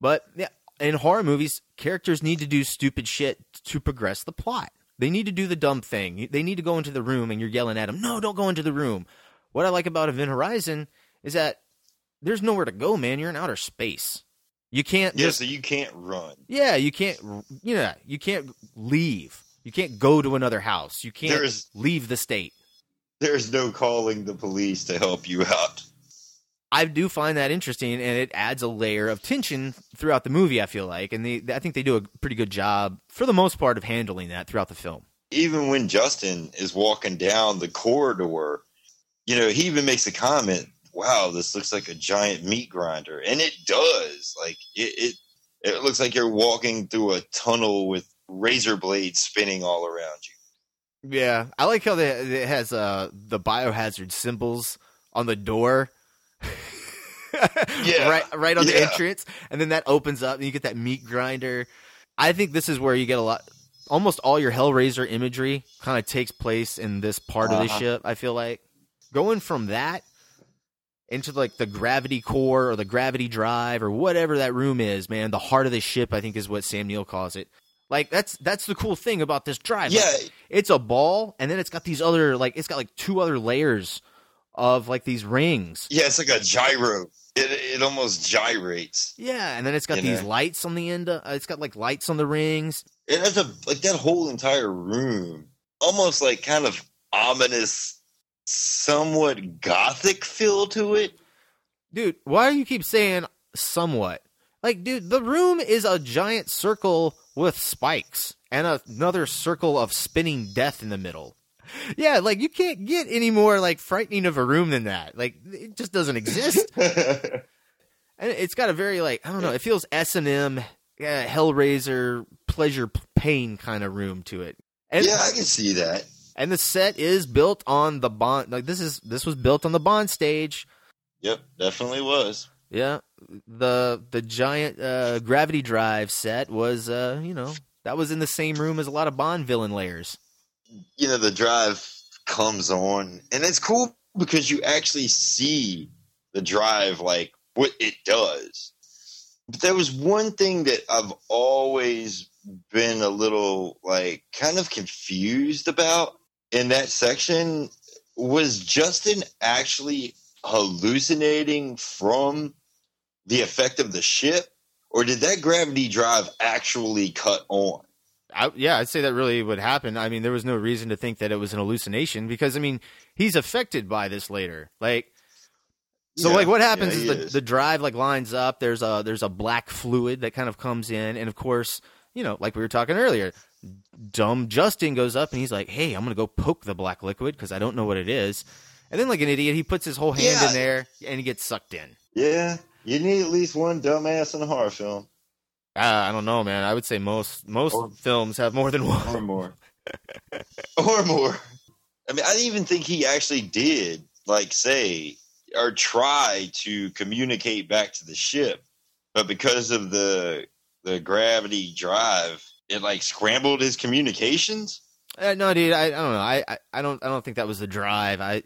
But yeah, in horror movies, characters need to do stupid shit to progress the plot. They need to do the dumb thing. They need to go into the room, and you're yelling at them, "No, don't go into the room." What I like about Event Horizon is that there's nowhere to go, man. You're in outer space. You can't Yeah, just so you can't run. yeah, you can't. You know, you can't leave. You can't go to another house. You can't There's- leave the state. There's no calling the police to help you out. I do find that interesting, and it adds a layer of tension throughout the movie. I feel like, and they, I think they do a pretty good job for the most part of handling that throughout the film. Even when Justin is walking down the corridor, you know, he even makes a comment, "Wow, this looks like a giant meat grinder," and it does. Like it, it, it looks like you're walking through a tunnel with razor blades spinning all around you. Yeah, I like how they, it has uh, the biohazard symbols on the door. Yeah. right, right on the entrance, and then that opens up, and you get that meat grinder. I think this is where you get a lot. Almost all your Hellraiser imagery kind of takes place in this part of the Uh-huh. ship. I feel like going from that into like the gravity core or the gravity drive or whatever that room is, man. The heart of the ship, I think, is what Sam Neill calls it. Like that's that's the cool thing about this drive. Like, Yeah. it's a ball, and then it's got these other like it's got like two other layers of like these rings. Yeah, it's like a gyro. It it almost gyrates. Yeah, and then it's got these know. lights on the end. Of, uh, it's got like lights on the rings. It has a like that whole entire room, almost like kind of ominous, somewhat gothic feel to it. Dude, why do you keep saying somewhat? Like, dude, the room is a giant circle with spikes and another circle of spinning death in the middle. Yeah, like you can't get any more like frightening of a room than that. Like it just doesn't exist. and it's got a very like I don't know. It feels S and M, yeah, Hellraiser, pleasure pain kind of room to it. And, yeah, I can see that. And the set is built on the bond. Like this is this was built on the bond stage. Yep, definitely was. Yeah, the the giant uh, gravity drive set was uh, you know that was in the same room as a lot of Bond villain layers. You know, the drive comes on, and it's cool because you actually see the drive like what it does. But there was one thing that I've always been a little like kind of confused about in that section was Justin actually hallucinating from the effect of the ship or did that gravity drive actually cut on I, yeah, I'd say that really would happen. I mean, there was no reason to think that it was an hallucination because I mean he's affected by this later. Like, so Yeah, like what happens yeah, is the is. the drive like lines up. There's a there's a black fluid that kind of comes in, and of course, you know, like we were talking earlier, dumb Justin goes up and he's like, "Hey, I'm gonna go poke the black liquid because I don't know what it is." And then, like an idiot, he puts his whole hand Yeah. in there and he gets sucked in. yeah you need at least one dumbass in a horror film Uh, I don't know, man. I would say most most films have more than one or more or more i mean i didn't even think he actually did like say or try to communicate back to the ship but because of the the gravity drive it like scrambled his communications Uh, no, dude, I, I don't know. I, I, I don't I don't think that was the drive. I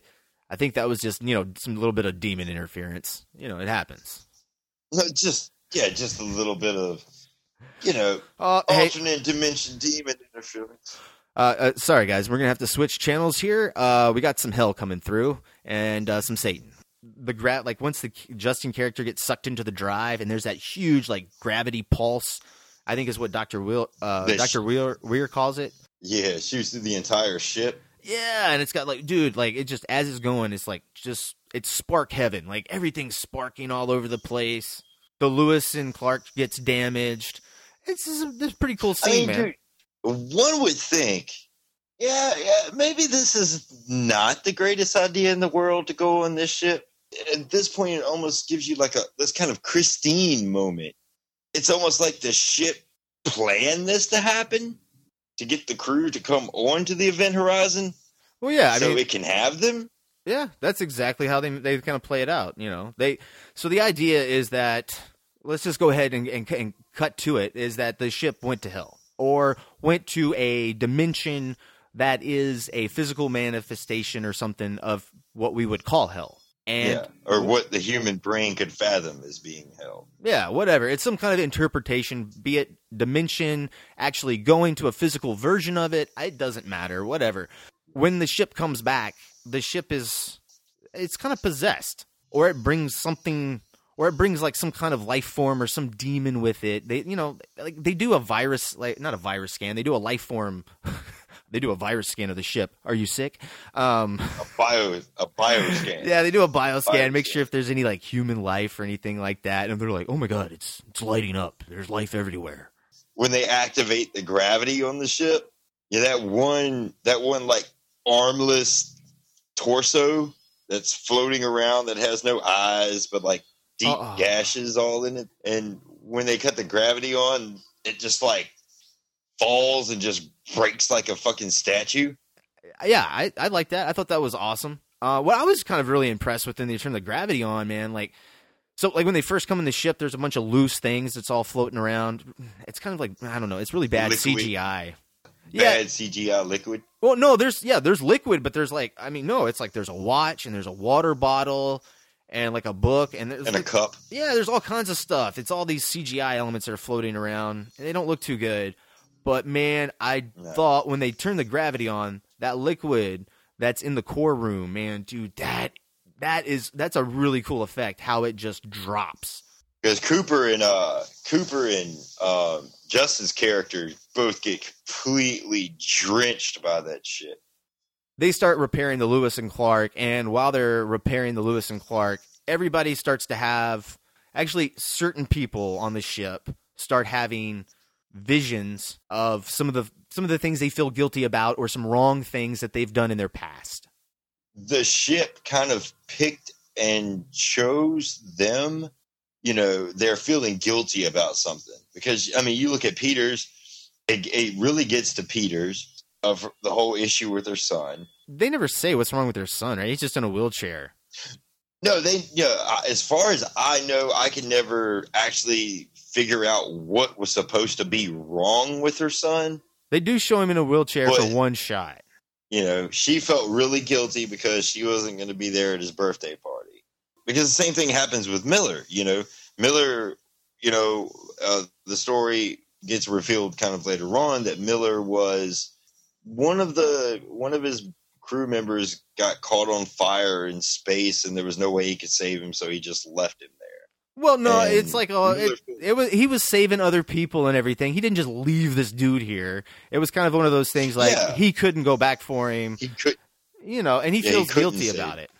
I think that was just you know some little bit of demon interference. You know, it happens. No, just yeah just a little bit of you know Uh, hey. alternate dimension demon interference Uh, uh, sorry, guys, we're gonna have to switch channels here. Uh, we got some hell coming through and uh, some Satan. the gra- like once the Justin character gets sucked into the drive, and there's that huge like gravity pulse. I think is what Doctor Will uh, sh- Doctor Weir Weir calls it. Yeah, shoots through the entire ship. Yeah, and it's got like, dude, like it just as it's going, it's like just it's spark heaven. Like everything's sparking all over the place. The Lewis and Clark gets damaged. It's this pretty cool I scene, mean, man. dude, one would think, yeah, yeah, maybe this is not the greatest idea in the world to go on this ship. At this point, it almost gives you like a this kind of Christine moment. It's almost like the ship planned this to happen to get the crew to come on to the event horizon, Well, yeah, I so mean, it can have them. Yeah, that's exactly how they they kind of play it out. You know, they so the idea is that let's just go ahead and, and, and cut to it. Is that the ship went to hell or went to a dimension that is a physical manifestation or something of what we would call hell. And yeah, or what the human brain could fathom as being hell. Yeah, whatever. It's some kind of interpretation, be it dimension, actually going to a physical version of it. It doesn't matter. Whatever. When the ship comes back, the ship is it's kind of possessed, or it brings something, or it brings like some kind of life form or some demon with it. They, you know, like they do a virus, like not a virus scan. They do a life form. they do a virus scan of the ship. Are you sick? Um, A bio, a bio scan. yeah, they do a bioscan, Bioscan. make sure if there's any like human life or anything like that, and they're like, "Oh my god, it's it's lighting up. There's life everywhere." when they activate the gravity on the ship, yeah, that one that one like armless torso that's floating around that has no eyes but like deep Uh-uh. gashes all in it. And when they cut the gravity on, it just like falls and just breaks like a fucking statue. Yeah, I I like that. I thought that was awesome. Uh, what I was kind of really impressed with when they turned the gravity on, man, like. So, like when they first come in the ship, there's a bunch of loose things that's all floating around. It's kind of like I don't know. It's really bad Liquid. CGI. Yeah. Bad CGI liquid. Well, no, there's yeah, there's liquid, but there's like I mean, no, it's like there's a watch and there's a water bottle and like a book and there's And a cup. Yeah, there's all kinds of stuff. It's all these CGI elements that are floating around, and they don't look too good. But man, I thought when they turned the gravity on, that liquid that's in the core room, man, dude, that that is that's a really cool effect. How it just drops. Because Cooper and uh Cooper and um Justin's character both get completely drenched by that shit. They start repairing the Lewis and Clark, and while they're repairing the Lewis and Clark, everybody starts to have actually certain people on the ship start having visions of some of the some of the things they feel guilty about or some wrong things that they've done in their past. the ship kind of picked and chose them. You know, they're feeling guilty about something because I mean, you look at Peters, it, it really gets to Peters of the whole issue with her son. They never say what's wrong with their son, right? He's just in a wheelchair. No, they, yeah, as far as I know, I can never actually figure out what was supposed to be wrong with her son. They do show him in a wheelchair But- for one shot. you know, she felt really guilty because she wasn't going to be there at his birthday party. Because the same thing happens with Miller. You know, Miller, you know, uh, the story gets revealed kind of later on that Miller was one of the one of his crew members got caught on fire in space, and there was no way he could save him, so he just left him there. Well, no, And it's like oh, it, it was he was saving other people and everything. He didn't just leave this dude here. It was kind of one of those things like Yeah. he couldn't go back for him. He could, you know, and he Yeah, feels couldn't guilty about it.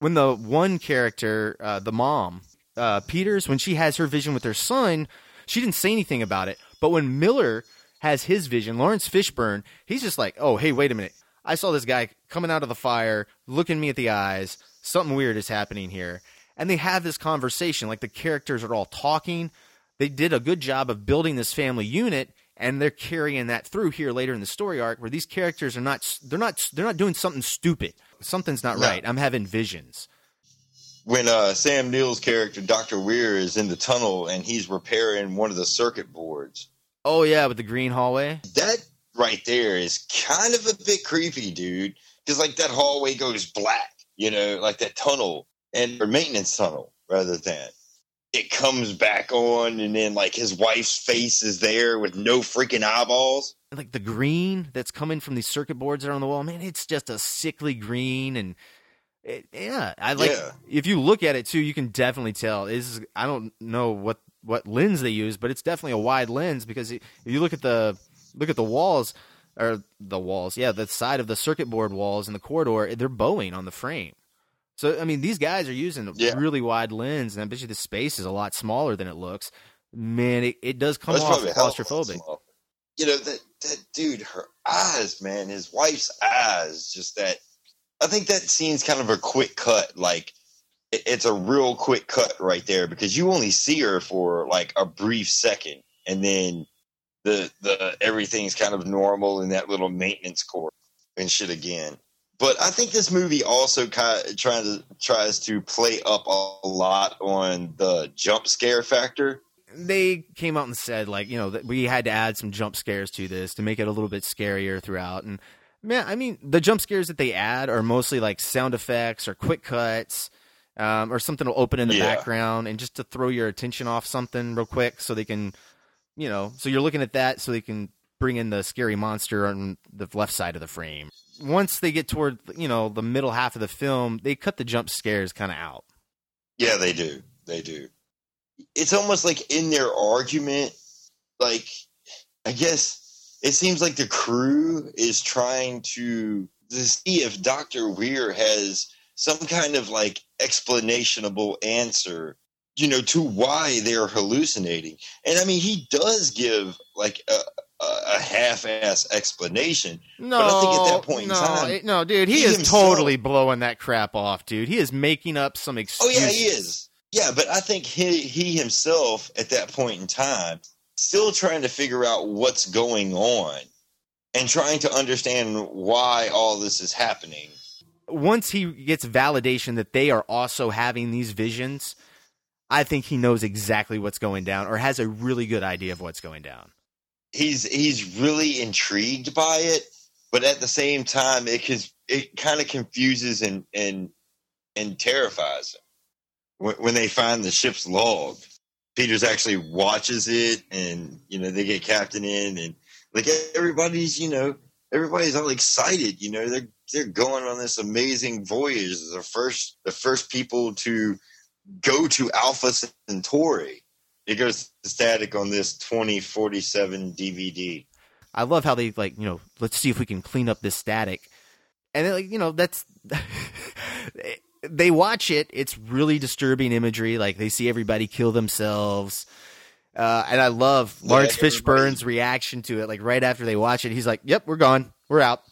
When the one character, uh, the mom, uh, Peters, when she has her vision with her son, she didn't say anything about it. But when Miller has his vision, Laurence Fishburne, he's just like, "Oh, hey, wait a minute! I saw this guy coming out of the fire, looking me at the eyes. Something weird is happening here." And they have this conversation, like the characters are all talking. They did a good job of building this family unit, and they're carrying that through here later in the story arc, where these characters are not they're not they're not doing something stupid. Something's not No. right. I'm having visions. when uh, Sam Neill's character Doctor Weir is in the tunnel and he's repairing one of the circuit boards. Oh yeah, with the green hallway. That right there is kind of a bit creepy, dude. Because like that hallway goes black, you know, like that tunnel and or maintenance tunnel rather than it comes back on and then like his wife's face is there with no freaking eyeballs. like the green that's coming from these circuit boards that are on the wall, man, it's just a sickly green, and It, yeah, I like. Yeah. If you look at it too, you can definitely tell. Is I don't know what what lens they use, but it's definitely a wide lens because if you look at the look at the walls or the walls, yeah, the side of the circuit board walls in the corridor, eh, they're bowing on the frame. So I mean, these guys are using a Yeah. really wide lens, and I bet you the space is a lot smaller than it looks. Man, it, it does come off probably a hell of claustrophobic. You know that that dude, her eyes, man, his wife's eyes, just that. I think that scene's kind of a quick cut. Like it's a real quick cut right there because you only see her for like a brief second, and then the the everything's kind of normal in that little maintenance court and shit again. But I think this movie also kind of trying to tries to play up a lot on the jump scare factor. they came out and said like you know that we had to add some jump scares to this to make it a little bit scarier throughout and man i mean the jump scares that they add are mostly like sound effects or quick cuts um, or something will open in the Yeah. background and just to throw your attention off something real quick so they can you know so you're looking at that so they can bring in the scary monster on the left side of the frame once they get toward you know the middle half of the film they cut the jump scares kind of out Yeah, they do. They do. It's almost like in their argument, like I guess it seems like the crew is trying to, to see if Doctor Weir has some kind of like explanationable answer, you know, to why they're hallucinating. And I mean, he does give like a, a, half-ass explanation. No, but I think at that point no, in time, it- no, dude, he, he is himself- totally blowing that crap off, dude. He is making up some Oh yeah, he is. Yeah, but I think he he himself at that point in time still trying to figure out what's going on and trying to understand why all this is happening. Once he gets validation that they are also having these visions, I think he knows exactly what's going down, or has a really good idea of what's going down. He's he's really intrigued by it, but at the same time, it cause it kind of confuses and and and terrifies him when, when they find the ship's log. Peters actually watches it, and you know they get captain in, and like everybody's you know everybody's all excited. You know they're they're going on this amazing voyage. The first the first people to go to Alpha Centauri. It goes static on this twenty forty seven DVD. I love how they like, you know, let's see if we can clean up this static. And like, you know, that's they watch it, it's really disturbing imagery, like they see everybody kill themselves. Uh, and I love Yeah, Laurence everybody- Fishburne's reaction to it. Like right after they watch it, he's like, "Yep, we're gone, we're out."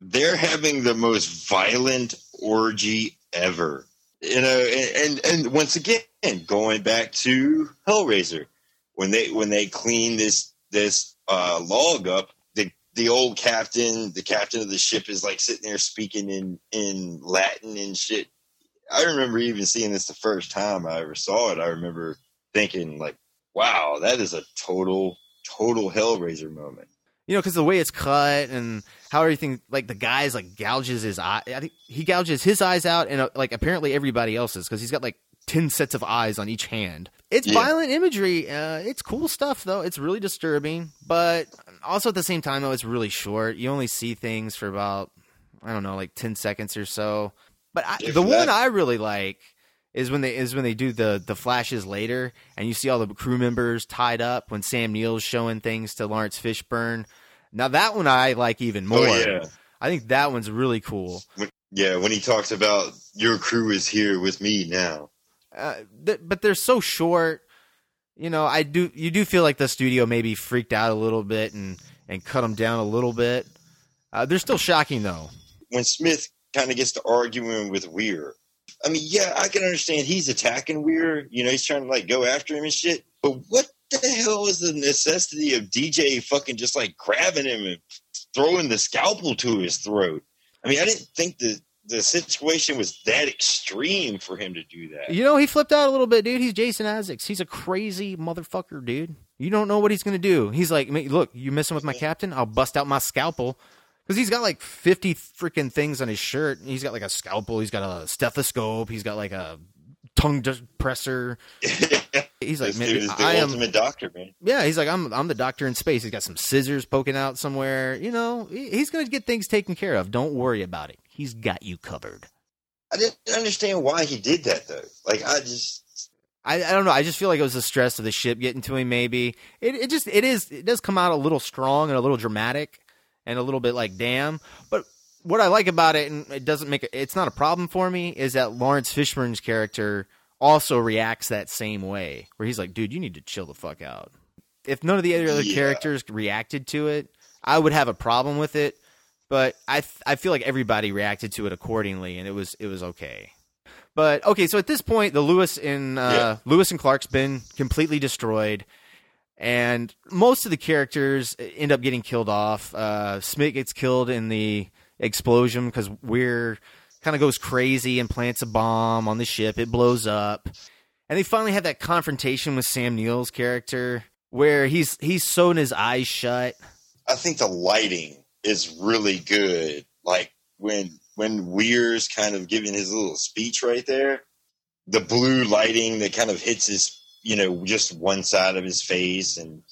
They're having the most violent orgy ever. You know, and, and and once again, going back to Hellraiser, when they when they clean this this uh, log up, the the old captain, the captain of the ship, is like sitting there speaking in in Latin and shit. I remember even seeing this the first time I ever saw it. I remember thinking like, "Wow, that is a total total Hellraiser moment." You know, because the way it's cut and how everything, like the guy's like gouges his eye. I think he gouges his eyes out, and uh, like apparently everybody else's because he's got like ten sets of eyes on each hand. It's Yeah. violent imagery. Uh, it's cool stuff though. It's really disturbing, but also at the same time though, it's really short. You only see things for about I don't know, like ten seconds or so. But I, the for one I really like is when they is when they do the the flashes later, and you see all the crew members tied up when Sam Neill's showing things to Laurence Fishburne. Now that one I like even more. Oh, yeah. I think that one's really cool. Yeah, when he talks about your crew is here with me now. Uh, th- but they're so short. You know, I do you do feel like the studio maybe freaked out a little bit and and cut them down a little bit. Uh, they're still shocking though. When Smith kind of gets to arguing with Weir, I mean, yeah, I can understand he's attacking Weir. You know, he's trying to like go after him and shit. But what the hell was the necessity of DJ fucking just like grabbing him and throwing the scalpel to his throat? I mean, I didn't think the the situation was that extreme for him to do that. You know, he flipped out a little bit, dude. He's Jason Isaacs. He's a crazy motherfucker, dude. You don't know what he's gonna do. He's like, look, you messing with my captain? I'll bust out my scalpel. Because he's got like fifty freaking things on his shirt. He's got like a scalpel. He's got a stethoscope. He's got like a tongue depressor. He's like, man, dude is the I am doctor, man. Yeah, he's like, I'm I'm the doctor in space. He's got some scissors poking out somewhere. You know, he- he's gonna get things taken care of. Don't worry about it. He's got you covered. I didn't understand why he did that though. Like I just I, I don't know. I just feel like it was the stress of the ship getting to him. Maybe it, it just it is it does come out a little strong and a little dramatic and a little bit like damn. But what I like about it, and it doesn't make it, it's not a problem for me, is that Laurence Fishburne's character also reacts that same way, where he's like, "Dude, you need to chill the fuck out." If none of the other Yeah. characters reacted to it, I would have a problem with it. But I th- I feel like everybody reacted to it accordingly, and it was it was okay. But okay, so at this point, the Lewis and uh, Yeah. Lewis and Clark's been completely destroyed, and most of the characters end up getting killed off. Uh, Smith gets killed in the explosion because Weir kind of goes crazy and plants a bomb on the ship. It blows up, and they finally have that confrontation with Sam Neill's character where he's he's sewn his eyes shut. I think the lighting is really good. Like when when Weir's kind of giving his little speech right there, the blue lighting that kind of hits his, you know, just one side of his face and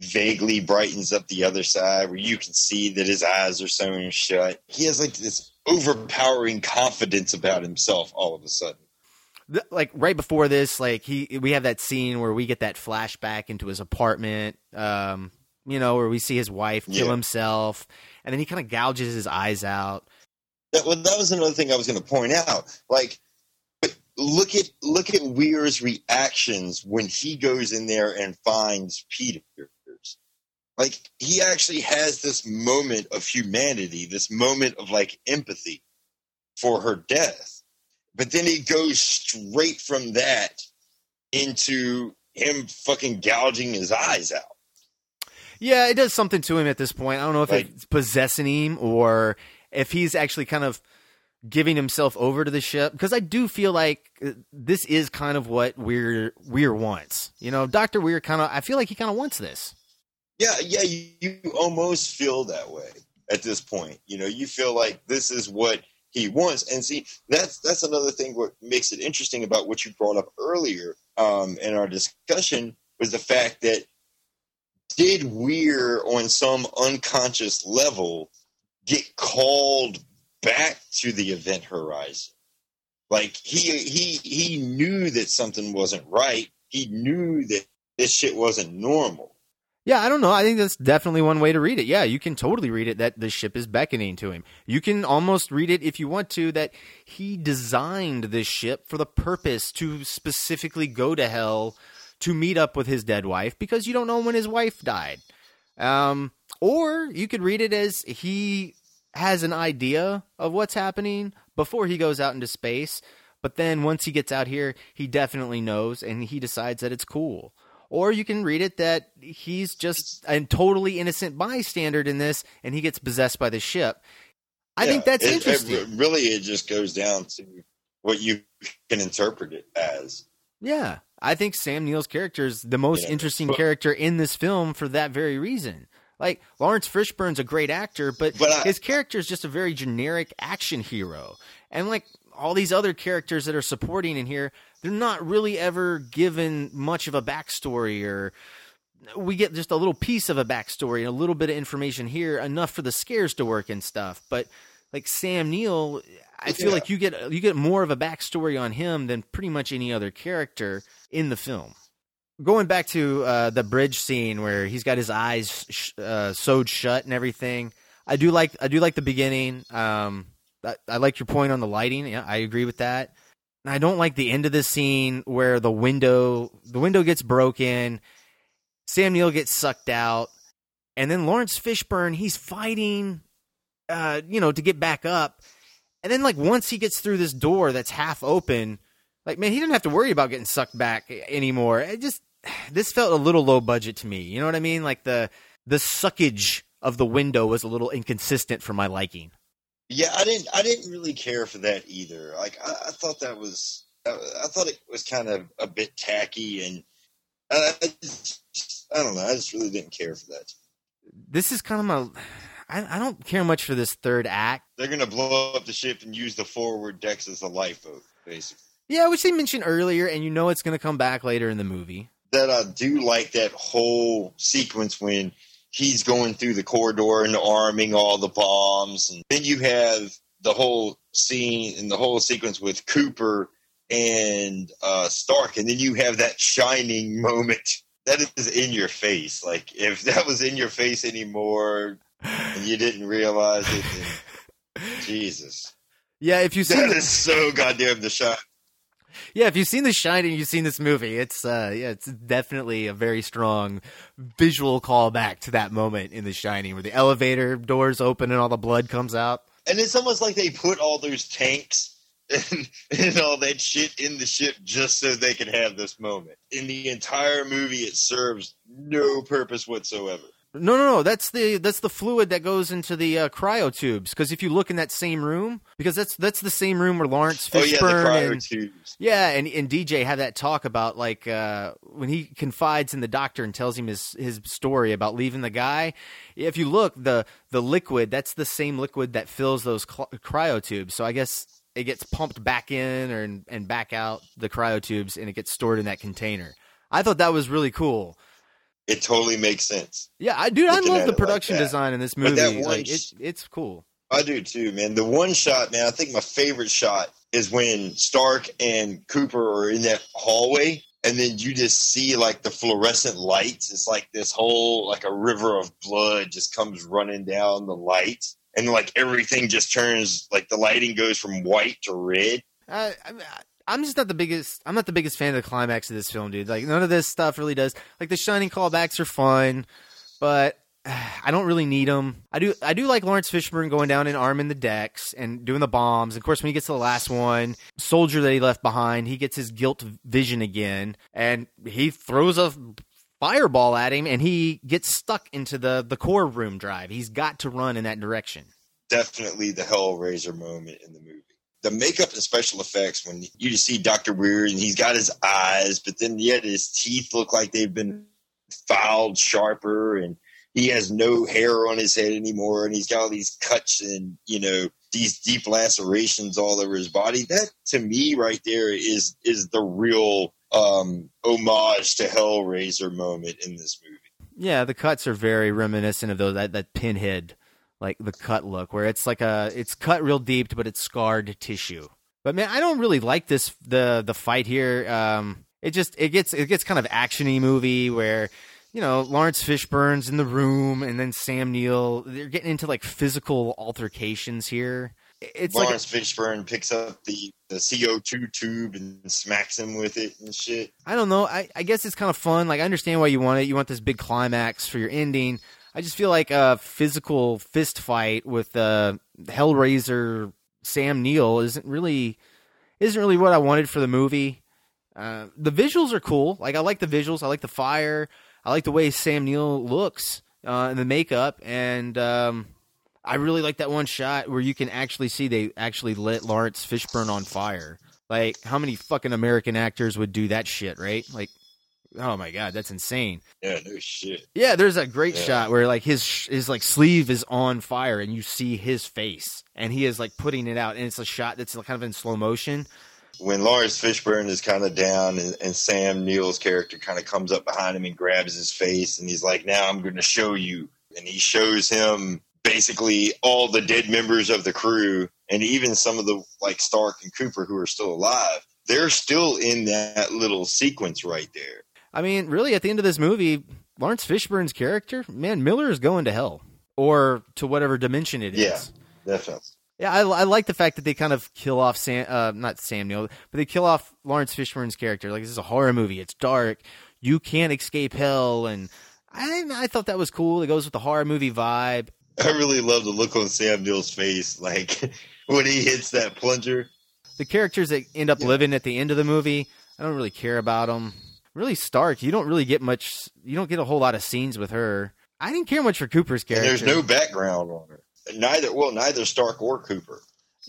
vaguely brightens up the other side where you can see that his eyes are sewn shut. He has like this overpowering confidence about himself all of a sudden. like right before this, like he we have that scene where we get that flashback into his apartment. Um, you know, where we see his wife kill Yeah. himself, and then he kind of gouges his eyes out. That, well, that was another thing I was going to point out. Like, look at look at Weir's reactions when he goes in there and finds Peters. Like, he actually has this moment of humanity, this moment of like empathy for her death. But then he goes straight from that into him fucking gouging his eyes out. Yeah, it does something to him at this point. I don't know if Like- it's possessing him or if he's actually kind of giving himself over to the ship because I do feel like uh, this is kind of what Weir Weir wants. You know, Doctor Weir kind of I feel like he kind of wants this. Yeah, yeah, you, you almost feel that way at this point. You know, you feel like this is what he wants. And see, that's that's another thing what makes it interesting about what you brought up earlier um, in our discussion was the fact that did Weir on some unconscious level get called back to the event horizon? Like he he he knew that something wasn't right. He knew that this shit wasn't normal. Yeah, I don't know. I think that's definitely one way to read it. Yeah, you can totally read it that the ship is beckoning to him. You can almost read it if you want to that he designed this ship for the purpose to specifically go to hell to meet up with his dead wife because you don't know when his wife died. Um, or you could read it as he has an idea of what's happening before he goes out into space, but then once he gets out here, he definitely knows and he decides that it's cool. Or you can read it that he's just a totally innocent bystander in this and he gets possessed by the ship. I think that's it- it interesting. re- really, it just goes down to what you can interpret it as. Yeah, I think Sam Neill's character is the most Yeah, interesting but- character in this film for that very reason. Like Laurence Fishburne's a great actor, but, But I- his character is just a very generic action hero. And like all these other characters that are supporting in here, they're not really ever given much of a backstory or we get just a little piece of a backstory and a little bit of information here, enough for the scares to work and stuff. But like Sam Neill, I feel Yeah. like you get you get more of a backstory on him than pretty much any other character in the film. Going back to uh, the bridge scene where he's got his eyes sh- uh, sewed shut and everything, I do like I do like the beginning. Um, I, I like your point on the lighting. Yeah, I agree with that. I don't like the end of the scene where the window the window gets broken. Sam Neill gets sucked out, and then Laurence Fishburne he's fighting, uh, you know, to get back up. And then like once he gets through this door that's half open, like man, he didn't have to worry about getting sucked back anymore. It just this felt a little low budget to me. You know what I mean? Like the the suckage of the window was a little inconsistent for my liking. Yeah, I didn't. I didn't really care for that either. Like, I, I thought that was. I, I thought it was kind of a bit tacky, and I, I, just, I don't know. I just really didn't care for that. This is kind of my. I, I don't care much for this third act. They're gonna blow up the ship and use the forward decks as a lifeboat, basically. Yeah, which they mentioned earlier, and you know it's going to come back later in the movie. That I do like that whole sequence when he's going through the corridor and arming all the bombs, and then you have the whole scene and the whole sequence with Cooper and uh, Stark, and then you have that shining moment that is in your face. Like if that was in your face anymore and you didn't realize it, then Jesus. Yeah, if you've seen That the- is so goddamn the shot. Yeah, if you've seen The Shining, you've seen this movie. It's uh yeah, it's definitely a very strong visual callback to that moment in The Shining where the elevator doors open and all the blood comes out. And it's almost like they put all those tanks and, and all that shit in the ship just so they could have this moment. In the entire movie, it serves no purpose whatsoever. No, no, no. That's the that's the fluid that goes into the uh, cryo tubes. Because if you look in that same room, because that's that's the same room where Laurence Oh, yeah, Fishburne and yeah, and, and DJ had that talk about like uh, when he confides in the doctor and tells him his his story about leaving the guy. If you look, the the liquid that's the same liquid that fills those cl- cryo tubes. So I guess it gets pumped back in or and back out the cryo tubes, and it gets stored in that container. I thought that was really cool. It totally makes sense. Yeah, I dude, I love the it like production design in this movie. one Like, it, it's cool. I do too, man. The one shot, man, I think my favorite shot is when Stark and Cooper are in that hallway and then you just see like the fluorescent lights. It's like this whole like a river of blood just comes running down the lights and like everything just turns like the lighting goes from white to red. Uh, I'm, I'm just not the biggest. I'm not the biggest fan of the climax of this film, dude. Like none of this stuff really does. Like the Shining callbacks are fun, but I don't really need them. I do. I do like Laurence Fishburne going down and arming the decks and doing the bombs. Of course, when he gets to the last one, soldier that he left behind, he gets his guilt vision again, and he throws a fireball at him, and he gets stuck into the the core room drive. He's got to run in that direction. Definitely the Hellraiser moment in the movie. The makeup and special effects when you just see Doctor Weir and he's got his eyes, but then yet his teeth look like they've been filed sharper and he has no hair on his head anymore and he's got all these cuts and you know these deep lacerations all over his body. That to me right there is is the real um homage to hellraiser moment in this movie. Yeah, the cuts are very reminiscent of those that, that pinhead, like the cut look, where it's like a it's cut real deep, but it's scarred tissue. But man, I don't really like this the the fight here. Um, it just it gets it gets kind of actiony movie where you know Laurence Fishburne's in the room, and then Sam Neill they're getting into like physical altercations here. It's like laurence fishburne picks up the the co2 tube and smacks him with it and shit I don't know. I, I guess it's kind of fun. Like I understand why you want it. You want this big climax for your ending. I just feel like a physical fist fight with uh, Hellraiser Sam Neill isn't really isn't really what I wanted for the movie. Uh, the visuals are cool. Like I like the visuals. I like the fire. I like the way Sam Neill looks uh, and the makeup. And um, I really like that one shot where you can actually see they actually lit Laurence Fishburne on fire. Like how many fucking American actors would do that shit, right? Like, oh my god, that's insane. yeah no shit Yeah, there's a great Yeah. shot where like his his like sleeve is on fire and you see his face and he is like putting it out and it's a shot that's kind of in slow motion. when Laurence Fishburne is kind of down and, and Sam Neill's character kind of comes up behind him and grabs his face and he's like, now I'm going to show you. And he shows him basically all the dead members of the crew and even some of the like Stark and Cooper who are still alive. They're still in that little sequence right there. I mean, really, at the end of this movie, Laurence Fishburne's character, man, Miller is going to hell or to whatever dimension it is. Yeah, definitely. Yeah, I, I like the fact that they kind of kill off Sam, uh, not Sam Neill, but they kill off Laurence Fishburne's character. Like this is a horror movie; it's dark. You can't escape hell, and I I thought that was cool. It goes with the horror movie vibe. I really love the look on Sam Neill's face, like when he hits that plunger. The characters that end up living at the end of the movie, I don't really care about them. Really, Stark, you don't really get much. You don't get a whole lot of scenes with her. I didn't care much for Cooper's And character. there's no background on her. Neither, well, neither Stark or Cooper.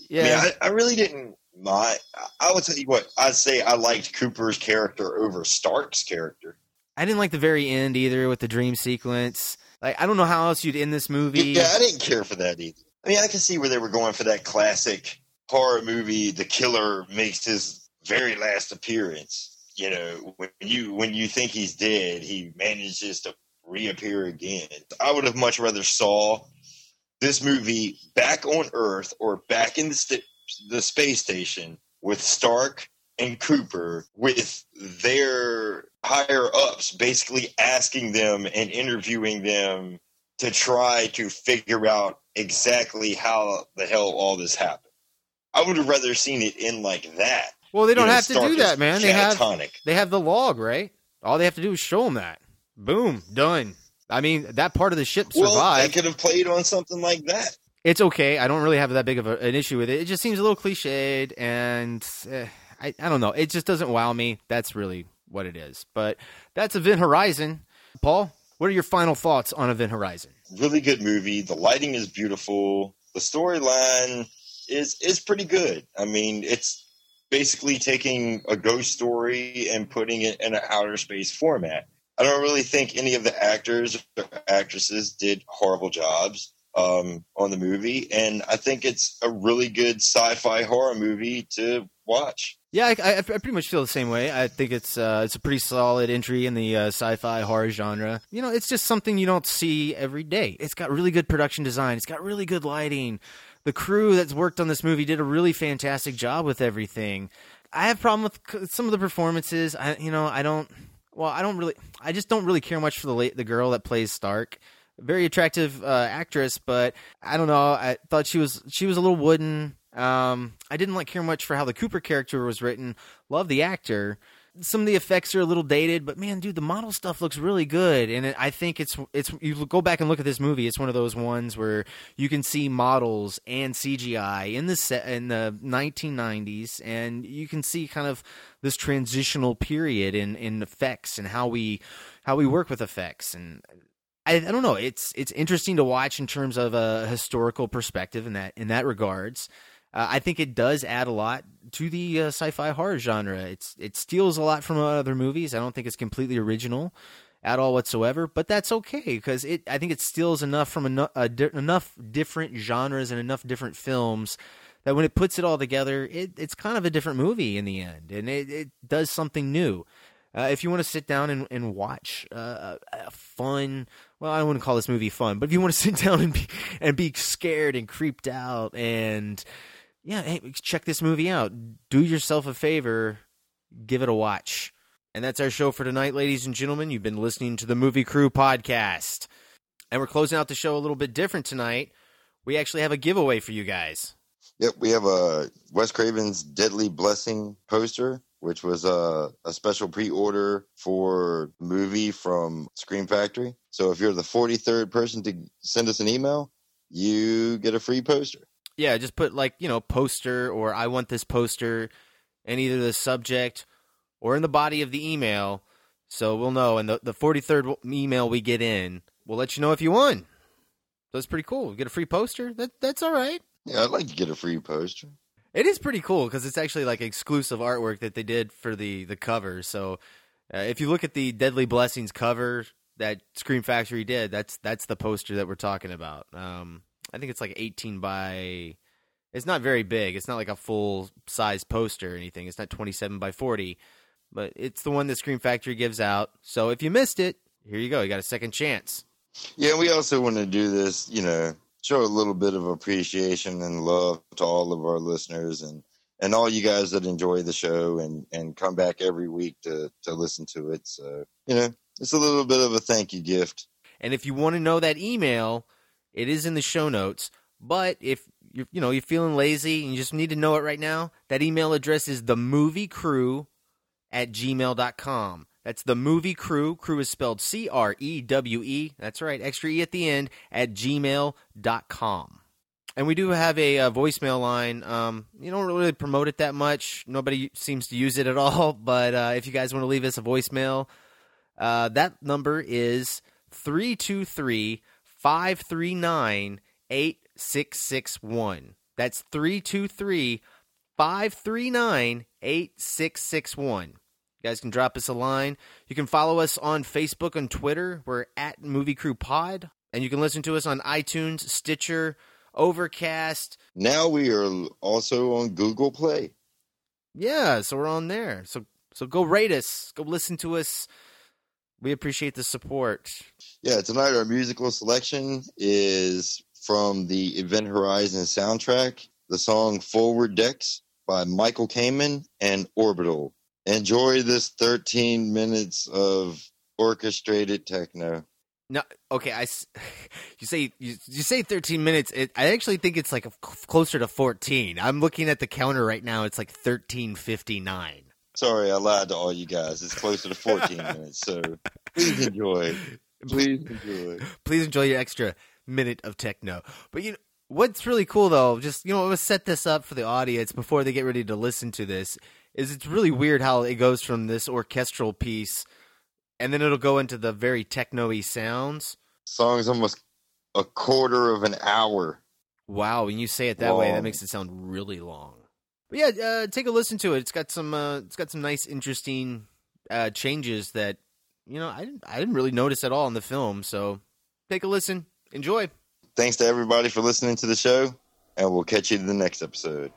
Yeah. I, mean, I, I really didn't My, I would tell you what, I'd say I liked Cooper's character over Stark's character. I didn't like the very end either with the dream sequence. Like I don't know how else you'd end this movie. Yeah, I didn't care for that either. I mean, I can see where they were going for that classic horror movie. The killer makes his very last appearance. You know, when you when you think he's dead, he manages to reappear again. I would have much rather saw this movie back on Earth or back in the, st- the space station with Stark and Cooper with their higher ups basically asking them and interviewing them to try to figure out exactly how the hell all this happened. I would have rather seen it in like that. Well, they don't You know, have to do that, man. They have they have the log, right? All they have to do is show them that. Boom, done. I mean, that part of the ship Well, they survived. could have played on something like that. it's okay. I don't really have that big of a, an issue with it. It just seems a little cliched, and eh, I, I don't know. It just doesn't wow me. That's really what it is. But that's Event Horizon. Paul, what are your final thoughts on Event Horizon? really good movie. The lighting is beautiful. The storyline is is pretty good. I mean, it's basically taking a ghost story and putting it in an outer space format. I don't really think any of the actors or actresses did horrible jobs um, on the movie, and I think it's a really good sci-fi horror movie to watch. Yeah, I, I, I pretty much feel the same way. I think it's uh, it's a pretty solid entry in the uh, sci-fi horror genre. You know, it's just something you don't see every day. It's got really good production design. It's got really good lighting. The crew that's worked on this movie did a really fantastic job with everything. I have problem with some of the performances. I, you know, I don't. Well, I don't really. I just don't really care much for the late, the girl that plays Stark. Very attractive uh, actress, but I don't know. I thought she was she was a little wooden. Um, I didn't like care much for how the Cooper character was written. Love the actor. Some of the effects are a little dated, but man, dude, the model stuff looks really good. And it, I think it's it's you go back and look at this movie. It's one of those ones where you can see models and CGI in the set in the 1990s, and you can see kind of this transitional period in in effects and how we how we work with effects and I, I don't know. It's it's interesting to watch in terms of a historical perspective in that in that regards. Uh, I think it does add a lot to the uh, sci-fi horror genre. It's it steals a lot from other movies. I don't think it's completely original at all whatsoever, but that's okay because it. I think it steals enough from enough, uh, di- enough different genres and enough different films that when it puts it all together, it, it's kind of a different movie in the end, and it, it does something new. Uh, if you want to sit down and, and watch uh, a, a fun, well, I wouldn't call this movie fun, but if you want to sit down and be and be scared and creeped out, and yeah, hey, check this movie out. Do yourself a favor, give it a watch. And that's our show for tonight, ladies and gentlemen. You've been listening to the Movie Crewe podcast, and we're closing out the show a little bit different tonight. We actually have a giveaway for you guys. Yep, we have a Wes Craven's Deadly Blessing poster, which was a, a special pre-order for the movie from Scream Factory. So if you're the 43rd person to send us an email, you get a free poster. Yeah, just put like, you know, poster or I want this poster in either the subject or in the body of the email. So we'll know. And the, the 43rd email we get in, we'll let you know if you won. So it's pretty cool. We get a free poster. That That's all right. Yeah, I'd like to get a free poster. It is pretty cool because it's actually like exclusive artwork that they did for the, the cover. So uh, if you look at the Deadly Blessings cover that Scream Factory did, that's that's the poster that we're talking about. Um, I think it's like 18 by. It's not very big. It's not like a full size poster or anything. It's not 27 by 40, but it's the one that Scream Factory gives out. So if you missed it, here you go. You got a second chance. Yeah, we also want to do this, you know, show a little bit of appreciation and love to all of our listeners and and all you guys that enjoy the show and and come back every week to to listen to it. So, you know, it's a little bit of a thank you gift. And if you want to know that email, it is in the show notes. But if you're, you know, you're feeling lazy and you just need to know it right now, that email address is the movie crew at gmail.com. That's the movie crew. Crew is spelled C R E W E. That's right, extra E at the end at gmail.com. And we do have a, uh voicemail line. Um, you don't really promote it that much. Nobody seems to use it at all. But uh, if you guys want to leave us a voicemail, uh, that number is 323 539 8661. That's 323 539 8661. You guys can drop us a line. You can follow us on Facebook and Twitter. We're at Movie Crewe Pod. And you can listen to us on iTunes, Stitcher, Overcast. Now we are also on Google Play. Yeah, so we're on there. So so go rate us. Go listen to us. We appreciate the support. Yeah, tonight our musical selection is from the Event Horizon soundtrack, the song Forward Decks by Michael Kamen and Orbital. Enjoy this 13 minutes of orchestrated techno. No, okay. I you say you, you say 13 minutes. It, I actually think it's like a, closer to 14. I'm looking at the counter right now. It's like 13:59. Sorry, I lied to all you guys. It's closer to 14 minutes, so please enjoy. Please enjoy. Please enjoy your extra minute of techno. But you know what's really cool though, just you know, let's set this up for the audience before they get ready to listen to this. Is it's really weird how it goes from this orchestral piece, and then it'll go into the very techno-y sounds. Song's almost a quarter of an hour. Wow, when you say it that way, that makes it sound really long. But yeah, uh, take a listen to it. It's got some, uh, it's got some nice, interesting uh, changes that you know I didn't, I didn't really notice at all in the film. So take a listen, enjoy. Thanks to everybody for listening to the show, and we'll catch you in the next episode.